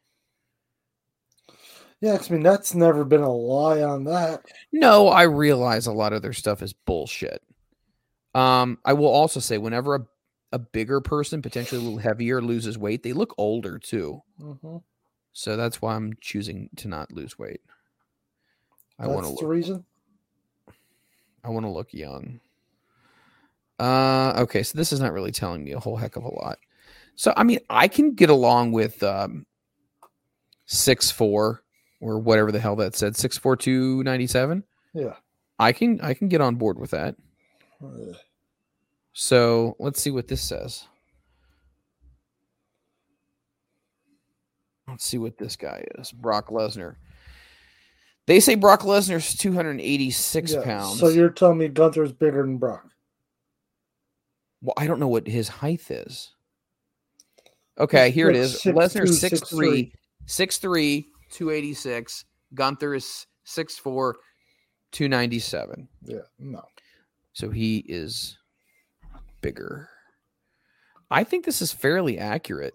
S6: Yeah, I mean, that's never been a lie on that.
S5: No, I realize a lot of their stuff is bullshit. Um, I will also say whenever a, a bigger person, potentially a little heavier, loses weight, they look older too.
S6: Mhm.
S5: So that's why I'm choosing to not lose weight. I want to
S6: That's the
S5: look.
S6: reason.
S5: I want to look young. Uh, okay, so this is not really telling me a whole heck of a lot. So I mean, I can get along with um, six four or whatever the hell that said six four two ninety seven.
S6: Yeah.
S5: I can I can get on board with that. So let's see what this says. Let's see what this guy is. Brock Lesnar. They say Brock Lesnar's 286
S6: yeah,
S5: pounds.
S6: So you're telling me Gunther's bigger than Brock?
S5: Well, I don't know what his height is. Okay,
S6: He's
S5: here it is.
S6: 6'2",
S5: Lesnar's
S6: 6'3".
S5: 6'3", 6'3", 286. Gunther is 6'4", 297.
S6: Yeah, no.
S5: So he is bigger. I think this is fairly accurate.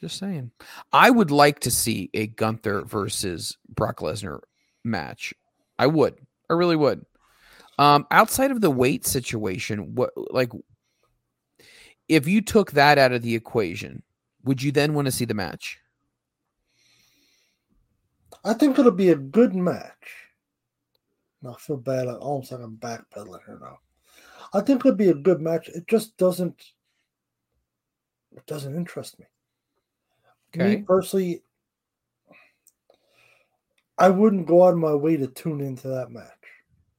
S5: Just saying. I would like to see a Gunther versus Brock Lesnar match. I would. I really would. Um, outside of the weight situation, what like if you took that out of the equation, would you then want to see the match?
S6: I think it'll be a good match. No, I feel bad. I almost like I'm backpedaling here now. I think it'll be a good match. It just doesn't. It doesn't interest me.
S5: Okay.
S6: Me personally, I wouldn't go out of my way to tune into that match.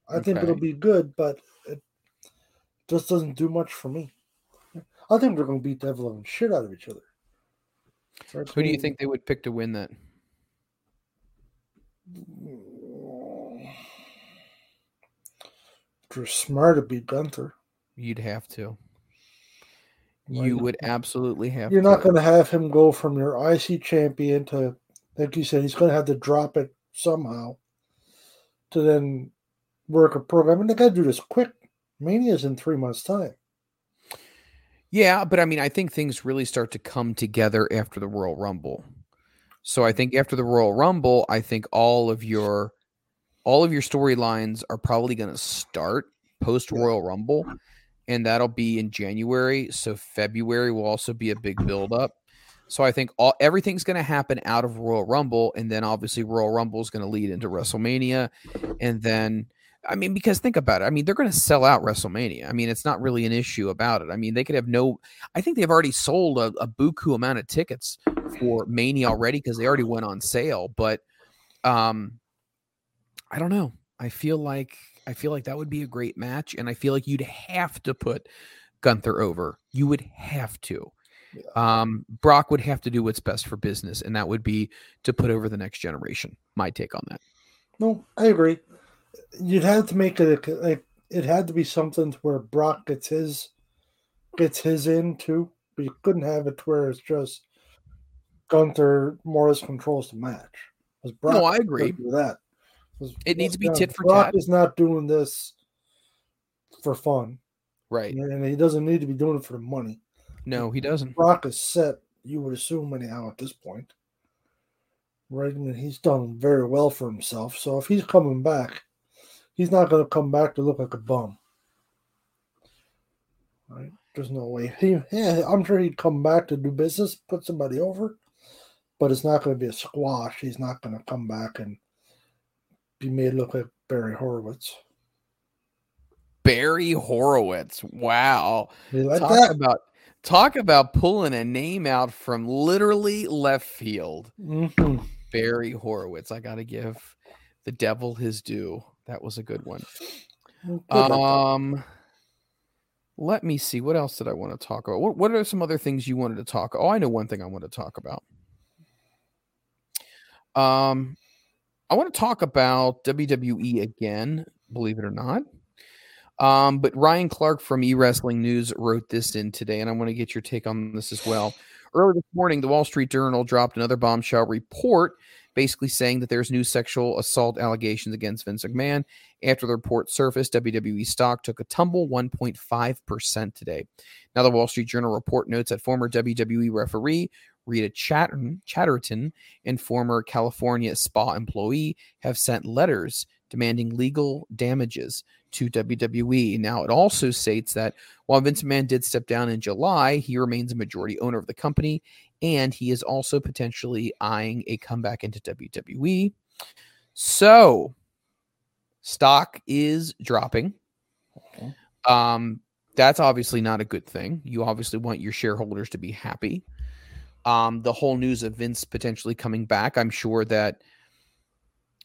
S6: I think it'll be good, but it just doesn't do much for me. I think they're going to beat the ever shit out of each other.
S5: Who do you think they would pick to win that?
S6: You're smart to beat Gunther.
S5: You'd have to.
S6: Why
S5: You
S6: not?
S5: would absolutely have
S6: You're
S5: to.
S6: not going to have him go from your IC champion to, like you said, he's going to have to drop it somehow to then work a program. And they got to do this quick. Mania's in three months' time.
S5: Yeah, but I mean, I think things really start to come together after the Royal Rumble. So I think after the Royal Rumble, I think all of your all of your storylines are probably going to start post Royal Rumble, and that'll be in January. So February will also be a big build up. So I think all everything's going to happen out of Royal Rumble, and then obviously Royal Rumble is going to lead into WrestleMania, and then I mean, because think about it. I mean, they're going to sell out WrestleMania. I mean, it's not really an issue about it. I mean, they could have no. I think they've already sold a, a buku amount of tickets for Mania already because they already went on sale. But, um, I don't know. I feel like I feel like that would be a great match, and I feel like you'd have to put Gunther over. You would have to. Um, Brock would have to do what's best for business, and that would be to put over the next generation. My take on that.
S6: No, I agree. You'd have to make it a, like it had to be something to where Brock gets his gets his in too. But you couldn't have it where it's just Gunther Morris controls the match. 'Cause
S5: No, I agree.
S6: with that.
S5: It needs to be tit for
S6: Brock
S5: tat.
S6: is not doing this for fun,
S5: Right?
S6: and he doesn't need to be doing it for the money.
S5: No, he doesn't.
S6: Brock is set. You would assume anyhow at this point, right? I mean, he's done very well for himself. So if he's coming back, he's not going to come back to look like a bum. Right? There's no way. He, yeah, I'm sure he'd come back to do business, put somebody over, but it's not going to be a squash. He's not going to come back and be made look like Barry Horowitz.
S5: Barry Horowitz. Wow.
S6: Like
S5: talk
S6: that?
S5: about talk about pulling a name out from literally left field.
S6: Mhm.
S5: Barry Horowitz. I got to give the devil his due. That was a good one.
S6: Good.
S5: Um, let me see. What else did I want to talk about? What, what are some other things you wanted to talk? Oh, I know one thing I want to talk about. Um, I want to talk about WWE again, believe it or not. Um, but Ryan Clark from E Wrestling News wrote this in today, and I want to get your take on this as well. Earlier this morning, the Wall Street Journal dropped another bombshell report basically saying that there's new sexual assault allegations against Vince McMahon. After the report surfaced, WWE stock took a tumble 1.5% today. Now, the Wall Street Journal report notes that former WWE referee Rita Chatterton, Chatterton and former California spa employee have sent letters demanding legal damages to WWE. Now, it also states that while Vince McMahon did step down in July, he remains a majority owner of the company, and he is also potentially eyeing a comeback into WWE. So, stock is dropping. Um, that's obviously not a good thing. You obviously want your shareholders to be happy. Um, the whole news of Vince potentially coming back, I'm sure that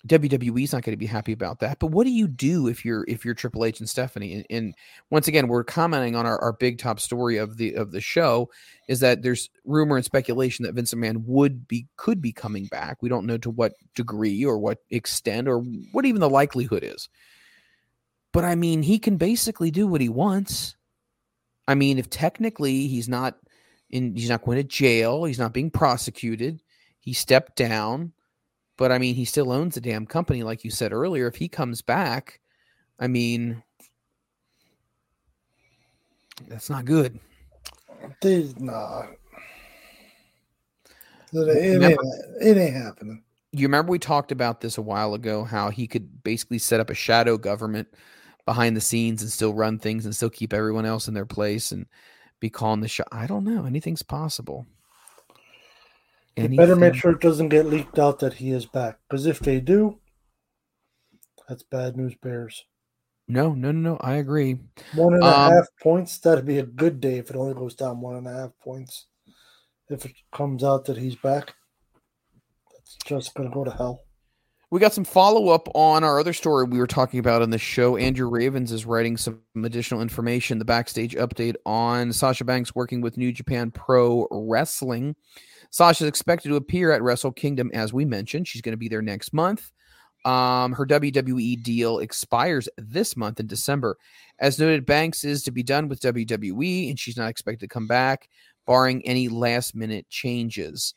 S5: WWE is not going to be happy about that. But what do you do if you're if you're Triple H and Stephanie? And, and once again, we're commenting on our, our big top story of the of the show is that there's rumor and speculation that Vince McMahon would be could be coming back. We don't know to what degree or what extent or what even the likelihood is. But I mean, he can basically do what he wants. I mean, if technically he's not in, he's not going to jail, he's not being prosecuted, he stepped down, but I mean, he still owns the damn company, like you said earlier. If he comes back, I mean, that's not good.
S6: Nah. It, it, ain't,
S5: Remember-
S6: it ain't happening.
S5: You remember we talked about this a while ago, how he could basically set up a shadow government behind the scenes and still run things and still keep everyone else in their place and be calling the shot. I don't know. Anything's possible.
S6: You better make sure it doesn't get leaked out that he is back. Because if they do, that's bad news bears.
S5: No, no, no, no. I agree.
S6: One and a half
S5: Um,
S6: points, that'd be a good day if it only goes down one and a half points. If it comes out that he's back, that's just going to go to hell.
S5: We got some follow up on our other story we were talking about on the show. Andrew Ravens is writing some additional information, the backstage update on Sasha Banks working with New Japan Pro Wrestling. Sasha is expected to appear at Wrestle Kingdom, as we mentioned. She's going to be there next month. Um, her WWE deal expires this month in December. As noted, Banks is to be done with WWE, and she's not expected to come back, barring any last minute changes.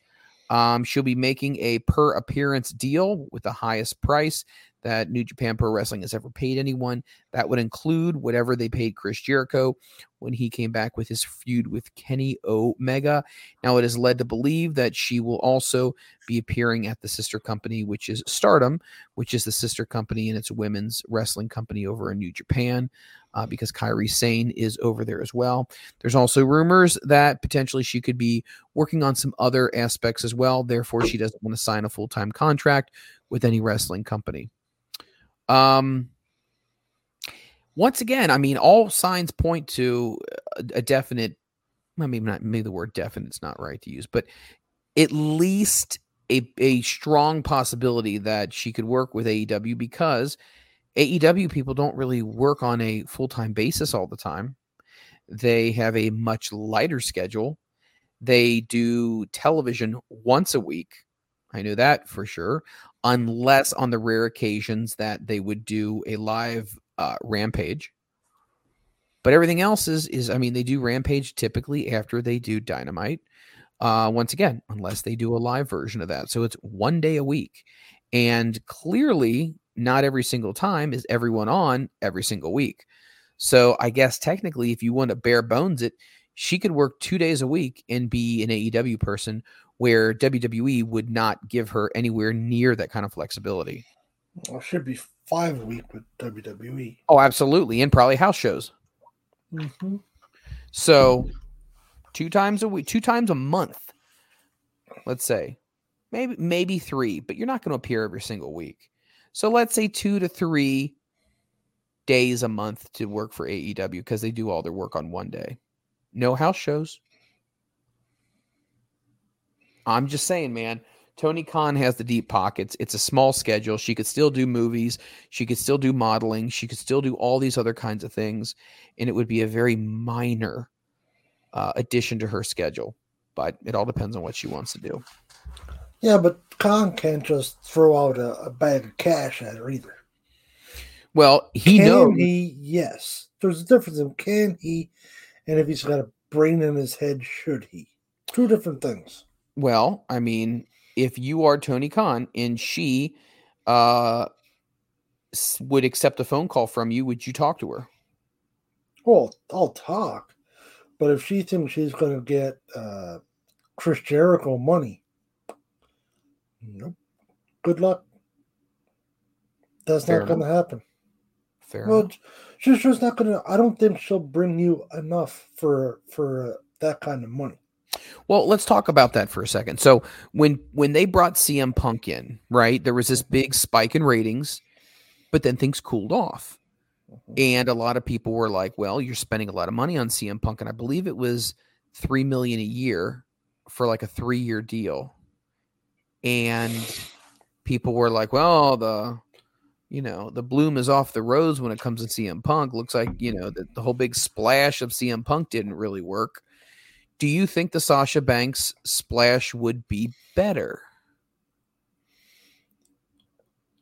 S5: Um, she'll be making a per appearance deal with the highest price that New Japan Pro Wrestling has ever paid anyone. That would include whatever they paid Chris Jericho when he came back with his feud with Kenny Omega. Now, it is led to believe that she will also be appearing at the sister company, which is Stardom, which is the sister company and it's a women's wrestling company over in New Japan. Uh, because Kairi Sane is over there as well. There's also rumors that potentially she could be working on some other aspects as well. Therefore, she doesn't want to sign a full time contract with any wrestling company. Um, once again, I mean, all signs point to a, a definite. I mean, not maybe the word definite's not right to use, but at least a a strong possibility that she could work with AEW because AEW people don't really work on a full time basis all the time. They have a much lighter schedule. They do television once a week. I know that for sure, unless on the rare occasions that they would do a live uh, rampage. But everything else is is I mean they do rampage typically after they do dynamite. Uh, once again, unless they do a live version of that, so it's one day a week, and clearly not every single time is everyone on every single week. So I guess technically, if you want to bare bones it, she could work two days a week and be an AEW person, where WWE would not give her anywhere near that kind of flexibility.
S6: Well, it should be five a week with WWE.
S5: Oh, absolutely, and probably house shows.
S6: Mm-hmm.
S5: So two times a week, two times a month. Let's say, maybe maybe three, but you're not going to appear every single week. So let's say two to three days a month to work for AEW because they do all their work on one day. No house shows. I'm just saying, man. Tony Khan has the deep pockets. It's a small schedule. She could still do movies. She could still do modeling. She could still do all these other kinds of things. And it would be a very minor uh, addition to her schedule. But it all depends on what she wants to do.
S6: Yeah, but Khan can't just throw out a, a bag of cash at her either.
S5: Well, he
S6: can
S5: knows.
S6: he? Yes. There's a difference in can he and if he's got a brain in his head, should he? Two different things.
S5: Well, I mean, if you are Tony Khan and she uh, would accept a phone call from you, would you talk to her?
S6: Well, I'll talk. But if she thinks she's going to get uh, Chris Jericho money, nope. Good luck. That's
S5: Fair
S6: not going to happen.
S5: Fair
S6: Well,
S5: enough.
S6: she's just not going to. I don't think she'll bring you enough for for uh, that kind of money.
S5: Well, let's talk about that for a second. So when when they brought CM Punk in, right, there was this mm-hmm. big spike in ratings, but then things cooled off. Mm-hmm. And a lot of people were like, "Well, you're spending a lot of money on CM Punk," and I believe it was three million a year for like a three year deal. And people were like, "Well, the you know the bloom is off the rose when it comes to CM Punk. Looks like you know the, the whole big splash of CM Punk didn't really work." Do you think the Sasha Banks splash would be better?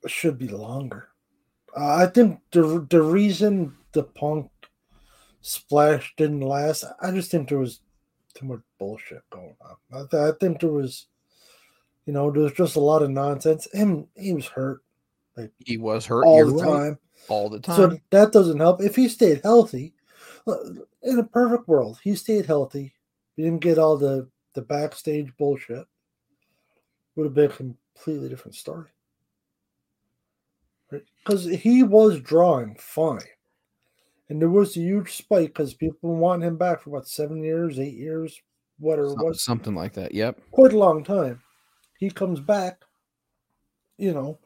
S6: It should be longer. Uh, I think the the reason the Punk splash didn't last, I just think there was too much bullshit going on. I, th- I think there was, you know, there was just a lot of nonsense. Him, he was hurt
S5: He was hurt
S6: all the
S5: right,
S6: time.
S5: all the time.
S6: So that doesn't help. If he stayed healthy, uh, in a perfect world, he stayed healthy. He didn't get all the the backstage bullshit. Would have been a completely different story. Right? Because he was drawing fine, and there was a huge spike because people want him back for what seven years, eight years, whatever it
S5: Some-
S6: was
S5: something like that. Yep.
S6: quite a long time. He comes back, you know,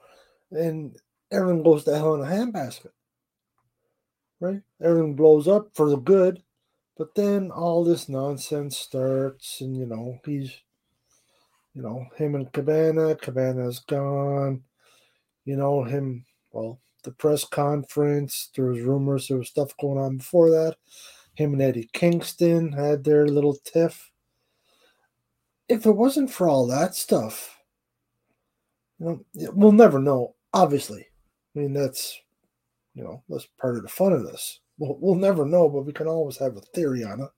S6: and everything goes to hell in a handbasket. Right? Everything blows up for the good, but then all this nonsense starts, and you know, he's, you know, him and Cabana, Cabana's gone, you know, him, well, the press conference, there was rumors, there was stuff going on before that. Him and Eddie Kingston had their little tiff if it wasn't for all that stuff, you know, we'll never know. Obviously, I mean that's you know that's part of the fun of this. We'll, we'll never know, but we can always have a theory on it.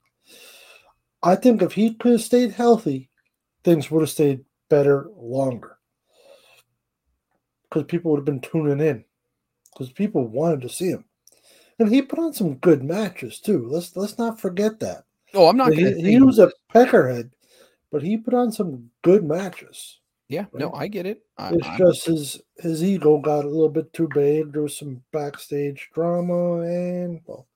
S6: I think if he could have stayed healthy, things would have stayed better longer because people would have been tuning in because people wanted to see him, and he put on some good matches too. Let's let's not forget that.
S5: Oh, I'm not
S6: he, he
S5: he
S6: was a peckerhead, but he put on some good matches.
S5: Yeah, no, I get it. I,
S6: It's
S5: I-
S6: just his his ego got a little bit too big. There was some backstage drama, and well,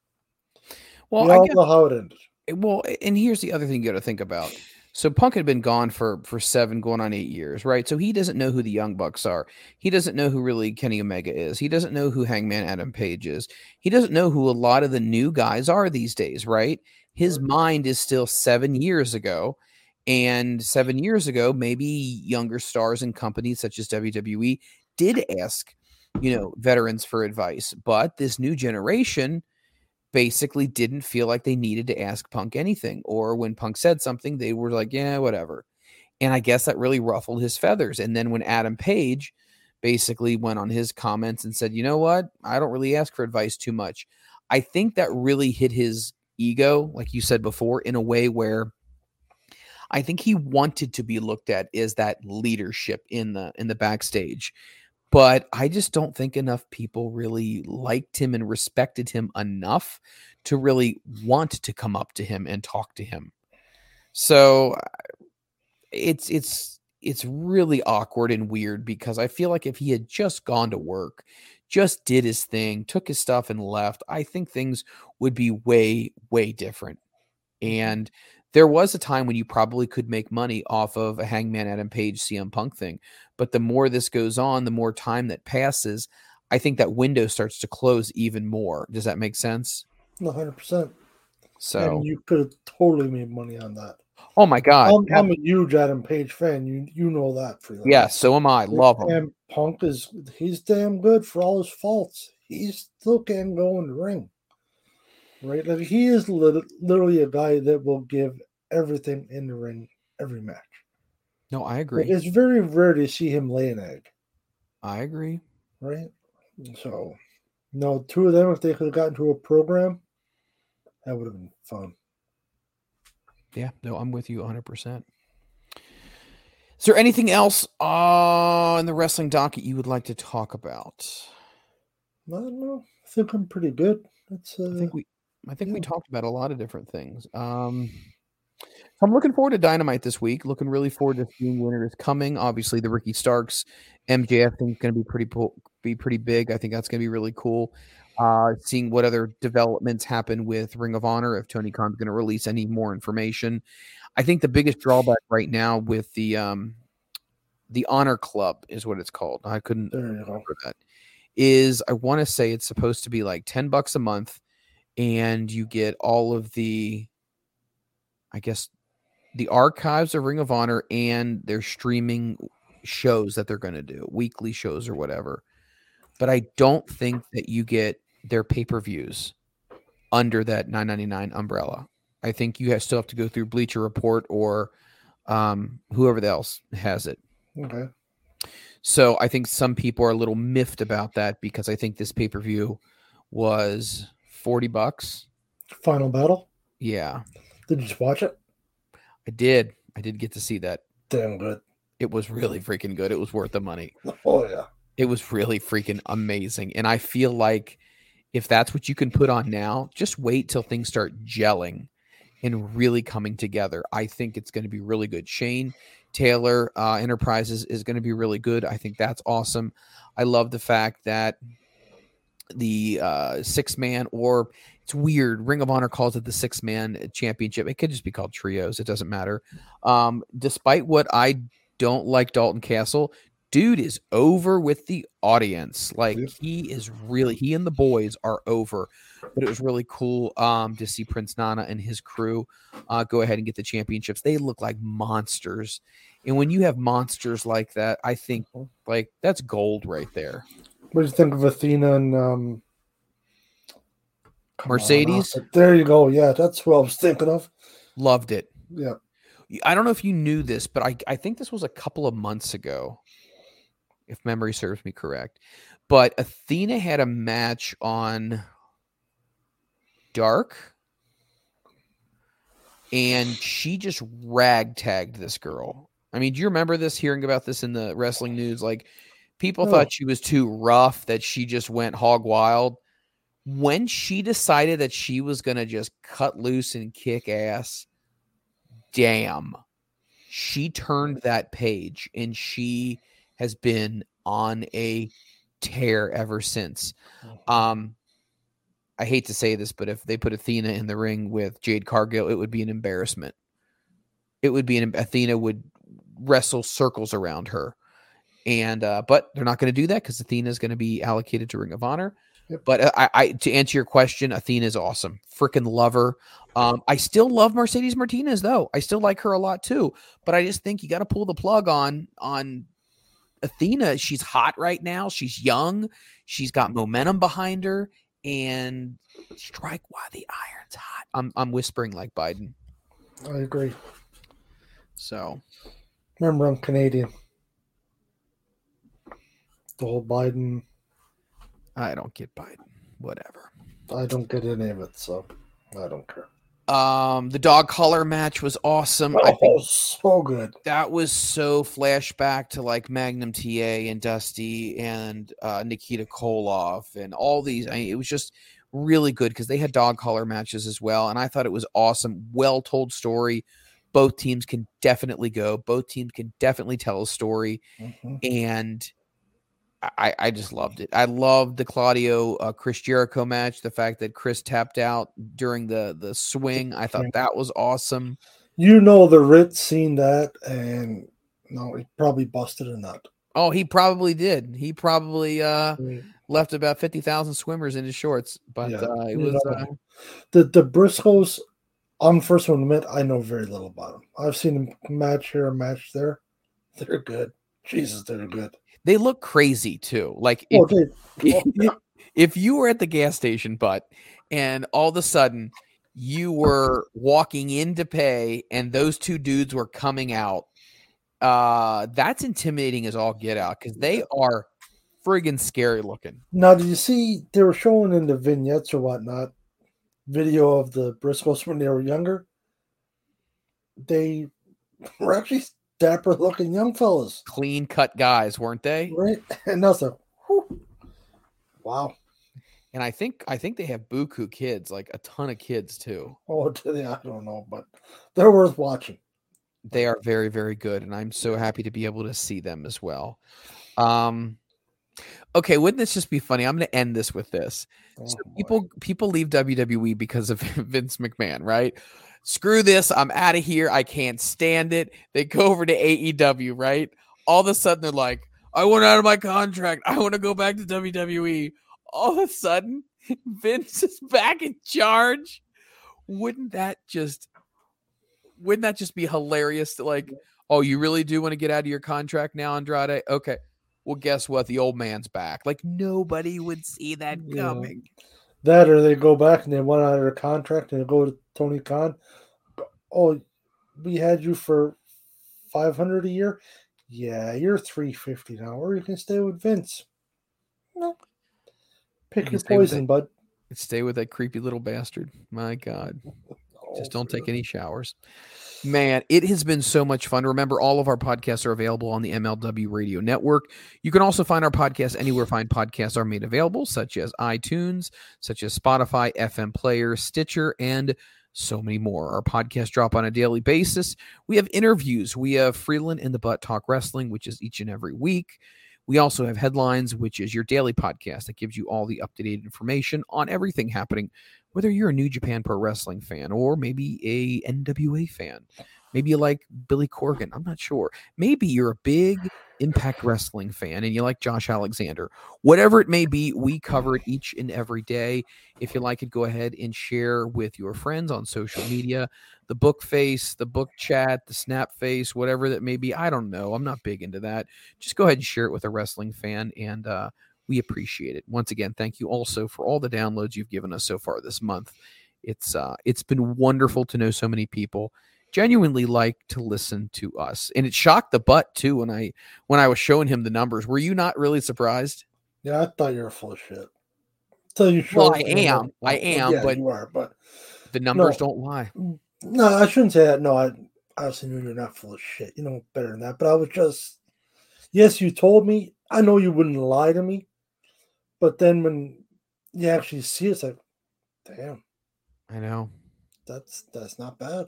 S5: well,
S6: we
S5: I
S6: all
S5: guess,
S6: know how it ended.
S5: Eh, well, and here's the other thing you got to think about. So Punk had been gone for for seven, going on eight years, right? So he doesn't know who the Young Bucks are. He doesn't know who really Kenny Omega is. He doesn't know who Hangman Adam Page is. He doesn't know who a lot of the new guys are these days, right? His mind is still seven years ago. And seven years ago, maybe younger stars and companies such as WWE did ask, you know, veterans for advice. But this new generation basically didn't feel like they needed to ask Punk anything. Or when Punk said something, they were like, yeah, whatever. And I guess that really ruffled his feathers. And then when Adam Page basically went on his comments and said, you know what? I don't really ask for advice too much. I think that really hit his ego, like you said before, in a way where I think he wanted to be looked at as that leadership in the in the backstage. But I just don't think enough people really liked him and respected him enough to really want to come up to him and talk to him. So it's it's it's really awkward and weird because I feel like if he had just gone to work, just did his thing, took his stuff and left, I think things would be way way different. Mm-hmm. And there was a time when you probably could make money off of a Hangman Adam Page CM Punk thing. But the more this goes on, the more time that passes, I think that window starts to close even more. Does that make sense?
S6: 100%.
S5: So
S6: and you could have totally made money on that.
S5: Oh my god.
S6: I'm, I'm a huge Adam Page fan. You you know that for that.
S5: Yeah, so am I. Love him.
S6: And Punk is he's damn good for all his faults. He still can go in the ring. Right? Like he is lit- literally a guy that will give everything in the ring every match.
S5: No, I agree.
S6: Like, it's very rare to see him lay an egg.
S5: I agree.
S6: Right? So no, two of them if they could have gotten to a program, that would have been fun.
S5: Yeah, no, I'm with you 100%. Is there anything else uh, the wrestling docket you would like to talk about?
S6: I don't know. I think I'm pretty good. That's uh,
S5: I think we I think we talked about a lot of different things. Um I'm looking forward to Dynamite this week. Looking really forward to seeing winner is coming. Obviously, the Ricky Starks MJF thing is going to be pretty po- be pretty big. I think that's going to be really cool. Uh, seeing what other developments happen with Ring of Honor if Tony Khan's going to release any more information. I think the biggest drawback right now with the um, the Honor Club is what it's called. I couldn't remember that. Is I want to say it's supposed to be like ten bucks a month, and you get all of the, I guess, the archives of Ring of Honor and their streaming shows that they're going to do, weekly shows or whatever. But I don't think that you get their pay per views under that 9.99 umbrella. I think you have, still have to go through Bleacher Report or um, whoever else has it.
S6: Okay.
S5: So I think some people are a little miffed about that because I think this pay per view was 40 bucks.
S6: Final battle.
S5: Yeah.
S6: Did you just watch it?
S5: I did. I did get to see that.
S6: Damn good.
S5: It was really freaking good. It was worth the money.
S6: Oh yeah.
S5: It was really freaking amazing. And I feel like if that's what you can put on now, just wait till things start gelling and really coming together. I think it's going to be really good. Shane Taylor uh, Enterprises is going to be really good. I think that's awesome. I love the fact that the uh, six man or it's weird. Ring of Honor calls it the six man championship. It could just be called trios. It doesn't matter. Um, despite what I don't like Dalton Castle, dude is over with the audience. Like he is really he and the boys are over. But it was really cool um, to see Prince Nana and his crew uh, go ahead and get the championships. They look like monsters. And when you have monsters like that, I think like that's gold right there.
S6: What do you think of Athena and um, on,
S5: Mercedes?
S6: uh, there you go. Yeah, that's what I was thinking of.
S5: Loved it.
S6: Yeah.
S5: I don't know if you knew this, but I, I think this was a couple of months ago, if memory serves me correct. But Athena had a match on Dark, and she just ragtagged this girl. I mean, do you remember this? Hearing about this in the wrestling news, like people
S6: No.
S5: thought she was too rough, that she just went hog wild. When she decided that she was going to just cut loose and kick ass, damn, she turned that page and she has been on a tear ever since. Um, I hate to say this, but if they put Athena in the ring with Jade Cargill, it would be an embarrassment. it would be an Athena would wrestle circles around her. And uh, but they're not going to do that because Athena is going to be allocated to Ring of Honor. But uh, I, I to answer your question, Athena is awesome. Freaking love her. Um, I still love Mercedes Martinez though. I still like her a lot too. But I just think you got to pull the plug on on Athena. She's hot right now. She's young. She's got momentum behind her, and strike while the iron's hot. I'm I'm whispering like Biden.
S6: I agree.
S5: So
S6: Remember, I'm Canadian. The whole Biden.
S5: I don't get Biden. Whatever.
S6: I don't get any of it, so I don't care.
S5: Um, the dog collar match was awesome. I
S6: Oh,
S5: think
S6: so good.
S5: that was so flashback to like Magnum TA and Dusty and uh, Nikita Koloff and all these. I mean, it was just really good because they had dog collar matches as well, and I thought it was awesome. Well told story. Both teams can definitely go. Both teams can definitely tell a story,
S6: Mhm.
S5: and I, I just loved it. I loved the Claudio uh, Chris Jericho match. The fact that Chris tapped out during the the swing, I thought that was awesome.
S6: You know the Rit's seen that, and no, he probably busted a nut.
S5: Oh, he probably did. He probably uh
S6: Mm.
S5: left about fifty thousand swimmers in his shorts, but
S6: Yeah,
S5: uh, it was. Uh,
S6: the the Briscoes. I'm the first one to admit I know very little about them. I've seen them match here, a match there. They're good. Jesus, they're good.
S5: They look crazy too. Like
S6: Oh,
S5: if,
S6: oh,
S5: if you were at the gas station, but and all of a sudden you were walking in to pay, and those two dudes were coming out. Uh, that's intimidating as all get out because they are friggin' scary looking.
S6: Now, did you see they were showing in the vignettes or whatnot video of the Briscoes when they were younger? They were actually dapper looking young fellas,
S5: Clean cut guys, weren't they?
S6: right? And that's a whew, wow.
S5: And I think I think they have buku kids, like a ton of kids too.
S6: Oh, they? I don't know, but they're worth watching.
S5: they are very very good and i'm so happy to be able to see them as well um okay wouldn't this just be funny i'm going to end this with this so
S6: Oh,
S5: people people leave wwe because of vince mcmahon right screw this i'm out of here i can't stand it. They go over to aew right? All of a sudden they're like i want out of my contract i want to go back to wwe all of a sudden vince is back in charge. Wouldn't that just wouldn't that just be hilarious to like oh you really do want to get out of your contract now andrade? Okay well guess what? The old man's back. Like nobody would see that
S6: Yeah.
S5: Coming
S6: That or they go back and they want out of their contract and they go to Tony Khan. Oh, we had you for five hundred a year. Yeah, you're three fifty now, or you can stay with Vince. No, pick
S5: You
S6: your
S5: can stay with
S6: poison,
S5: it.
S6: bud.
S5: stay with that creepy little bastard my god
S6: Oh,
S5: just don't take any showers man it has been so much fun. Remember all of our podcasts are available on the mlw radio network. You can also find our podcast anywhere fine podcasts are made available such as itunes such as spotify fm player stitcher and so many more. Our podcasts drop on a daily basis. We have interviews. We have Freland and the butt talk wrestling which is each and every week. We also have headlines which is your daily podcast that gives you all the up-to-date information on everything happening whether you're a New Japan Pro Wrestling fan or maybe a NWA fan, maybe you like Billy Corgan, I'm not sure. Maybe you're a big Impact Wrestling fan and you like Josh Alexander. Whatever it may be, we cover it each and every day. If you like it, go ahead and share with your friends on social media, the book face, the book chat, the snap face, whatever that may be. I don't know. I'm not big into that. Just go ahead and share it with a wrestling fan and uh we appreciate it. Once again, thank you also for all the downloads you've given us so far this month. It's uh it's been wonderful to know so many people genuinely like to listen to us. And it shocked the butt too when I when I was showing him the numbers. Were you not really surprised?
S6: Yeah, I thought you were full of shit. Till you
S5: Well, I am. I am,
S6: yeah,
S5: but
S6: you are. But
S5: the numbers
S6: No.
S5: don't lie.
S6: no, I shouldn't say that. No, I obviously knew you're not full of shit. You know better than that. But I was just, yes, you told me. I know you wouldn't lie to me, but then when you actually see it, it's like, damn,
S5: I know.
S6: that's that's not bad.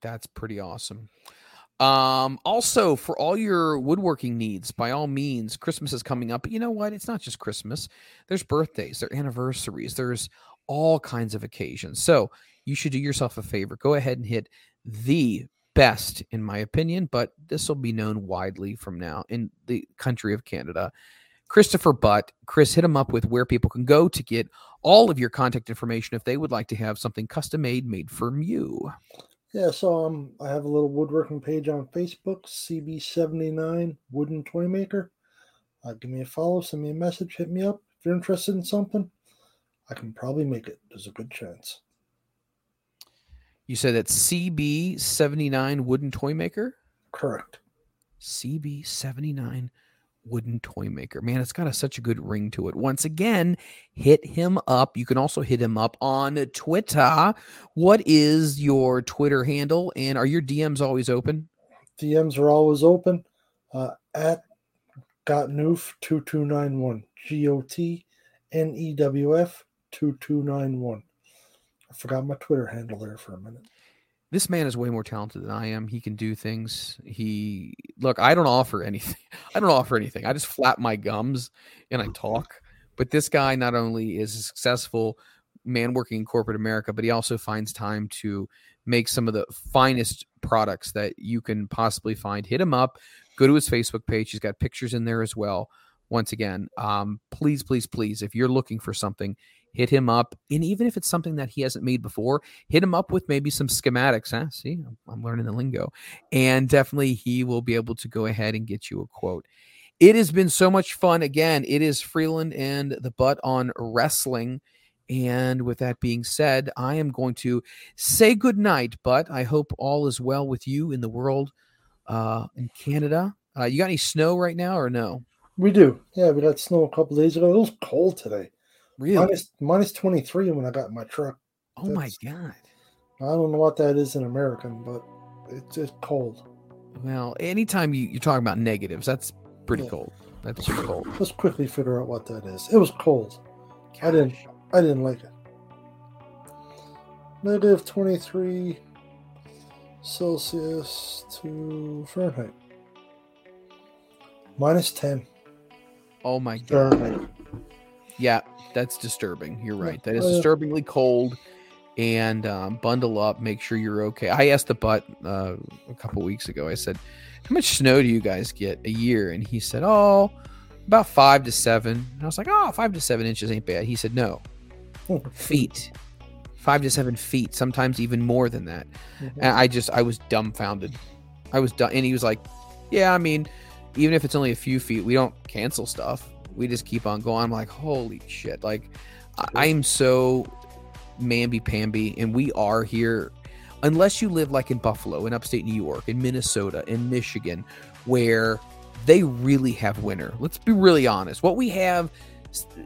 S5: That's pretty awesome. Um, also for all your woodworking needs, by all means, Christmas is coming up. But you know what? It's not just Christmas. There's birthdays, there are anniversaries, there's all kinds of occasions. So you should do yourself a favor. Go ahead and hit the best, in my opinion, but this will be known widely from now in the country of Canada. Christopher Butt. Chris, hit him up with where people can go to get all of your contact information if they would like to have something custom made made from you.
S6: Yeah, so um, I have a little woodworking page on Facebook, CB79 Wooden Toy Maker. Uh, give me a follow, send me a message, hit me up. If you're interested in something, I can probably make it. There's a good chance.
S5: You said that's CB79 Wooden Toy Maker?
S6: Correct.
S5: CB79 Wooden Toy Maker. Man, it's got a, such a good ring to it. Once again, hit him up. You can also hit him up on Twitter. What is your Twitter handle? And are your DMs always open?
S6: DMs are always open uh, at Gotnewf2291. G O T N E W F 2291. I forgot my Twitter handle there for a minute.
S5: This man is way more talented than I am. He can do things. He look, I don't offer anything. I don't offer anything. I just flap my gums and I talk. But this guy not only is a successful man working in corporate America, but he also finds time to make some of the finest products that you can possibly find. Hit him up. Go to his Facebook page. He's got pictures in there as well. Once again, um, please, please, please, if you're looking for something, hit him up. And even if it's something that he hasn't made before, hit him up with maybe some schematics. Huh? See, I'm learning the lingo. And definitely he will be able to go ahead and get you a quote. It has been so much fun. Again, it is Freland and the butt on wrestling. And with that being said, I am going to say good night, but I hope all is well with you in the world uh, in Canada. Uh, you got any snow right now or no?
S6: We do. Yeah, we got snow a couple days ago. It was cold today.
S5: Really?
S6: Minus, minus 23 when I got in my truck.
S5: Oh my God.
S6: I don't know what that is in American, but it's just cold.
S5: Well, anytime you, you're talking about negatives, that's pretty
S6: Yeah.
S5: cold. That's pretty cold.
S6: Let's quickly figure out what that is. It was cold. I didn't I didn't like it. Negative 23 Celsius to Fahrenheit. Minus 10
S5: Oh my God.
S6: Fahrenheit.
S5: Yeah, that's disturbing. You're right. That is
S6: Uh,
S5: disturbingly cold. And um, bundle up. Make sure you're okay. I asked the butt uh, a couple weeks ago. I said, "How much snow do you guys get a year?" And he said, "Oh, about five to seven. And I was like, "Oh, five to seven inches ain't bad." He said, "No, feet, five to seven feet. Sometimes even more than that." And I just, I was dumbfounded. I was done. And he was like, "Yeah, I mean, even if it's only a few feet, we don't cancel stuff. We just keep on going." I'm like, "Holy shit!" Like, I, I'm so mamby pamby, and we are here. Unless you live like in Buffalo, in upstate New York, in Minnesota, in Michigan, where they really have winter. Let's be really honest. What we have,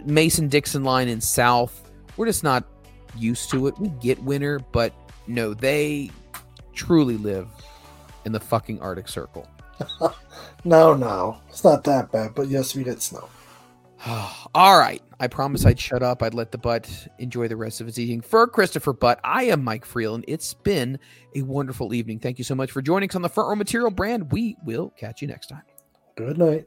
S5: Mason Dixon line in South, we're just not used to it. We get winter, but no, they truly live in the fucking Arctic Circle.
S6: No, no. It's not that bad, but yes, we get snow.
S5: All right. I promised I'd shut up. I'd let the butt enjoy the rest of his eating. For Christopher Butt, I am Mike Freland. It's been a wonderful evening. Thank you so much for joining us on the Front Row Material brand. We will catch you next time.
S6: Good night.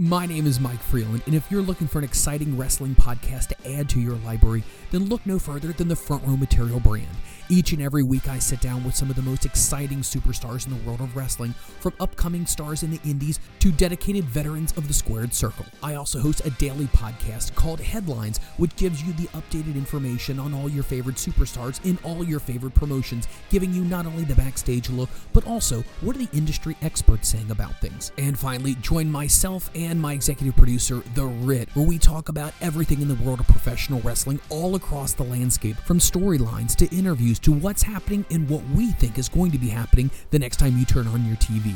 S9: My name is Mike Freland, and if you're looking for an exciting wrestling podcast to add to your library, then look no further than the Front Row Material brand. Each and every week, I sit down with some of the most exciting superstars in the world of wrestling, from upcoming stars in the indies to dedicated veterans of the squared circle. I also host a daily podcast called Headlines, which gives you the updated information on all your favorite superstars in all your favorite promotions, giving you not only the backstage look, but also what are the industry experts saying about things. And finally, join myself and my executive producer, The Rit, where we talk about everything in the world of professional wrestling all across the landscape, from storylines to interviews to what's happening and what we think is going to be happening the next time you turn on your TV.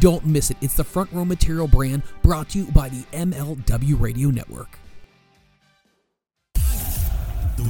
S9: Don't miss it. It's the Front Row Material brand brought to you by the MLW Radio Network.
S10: The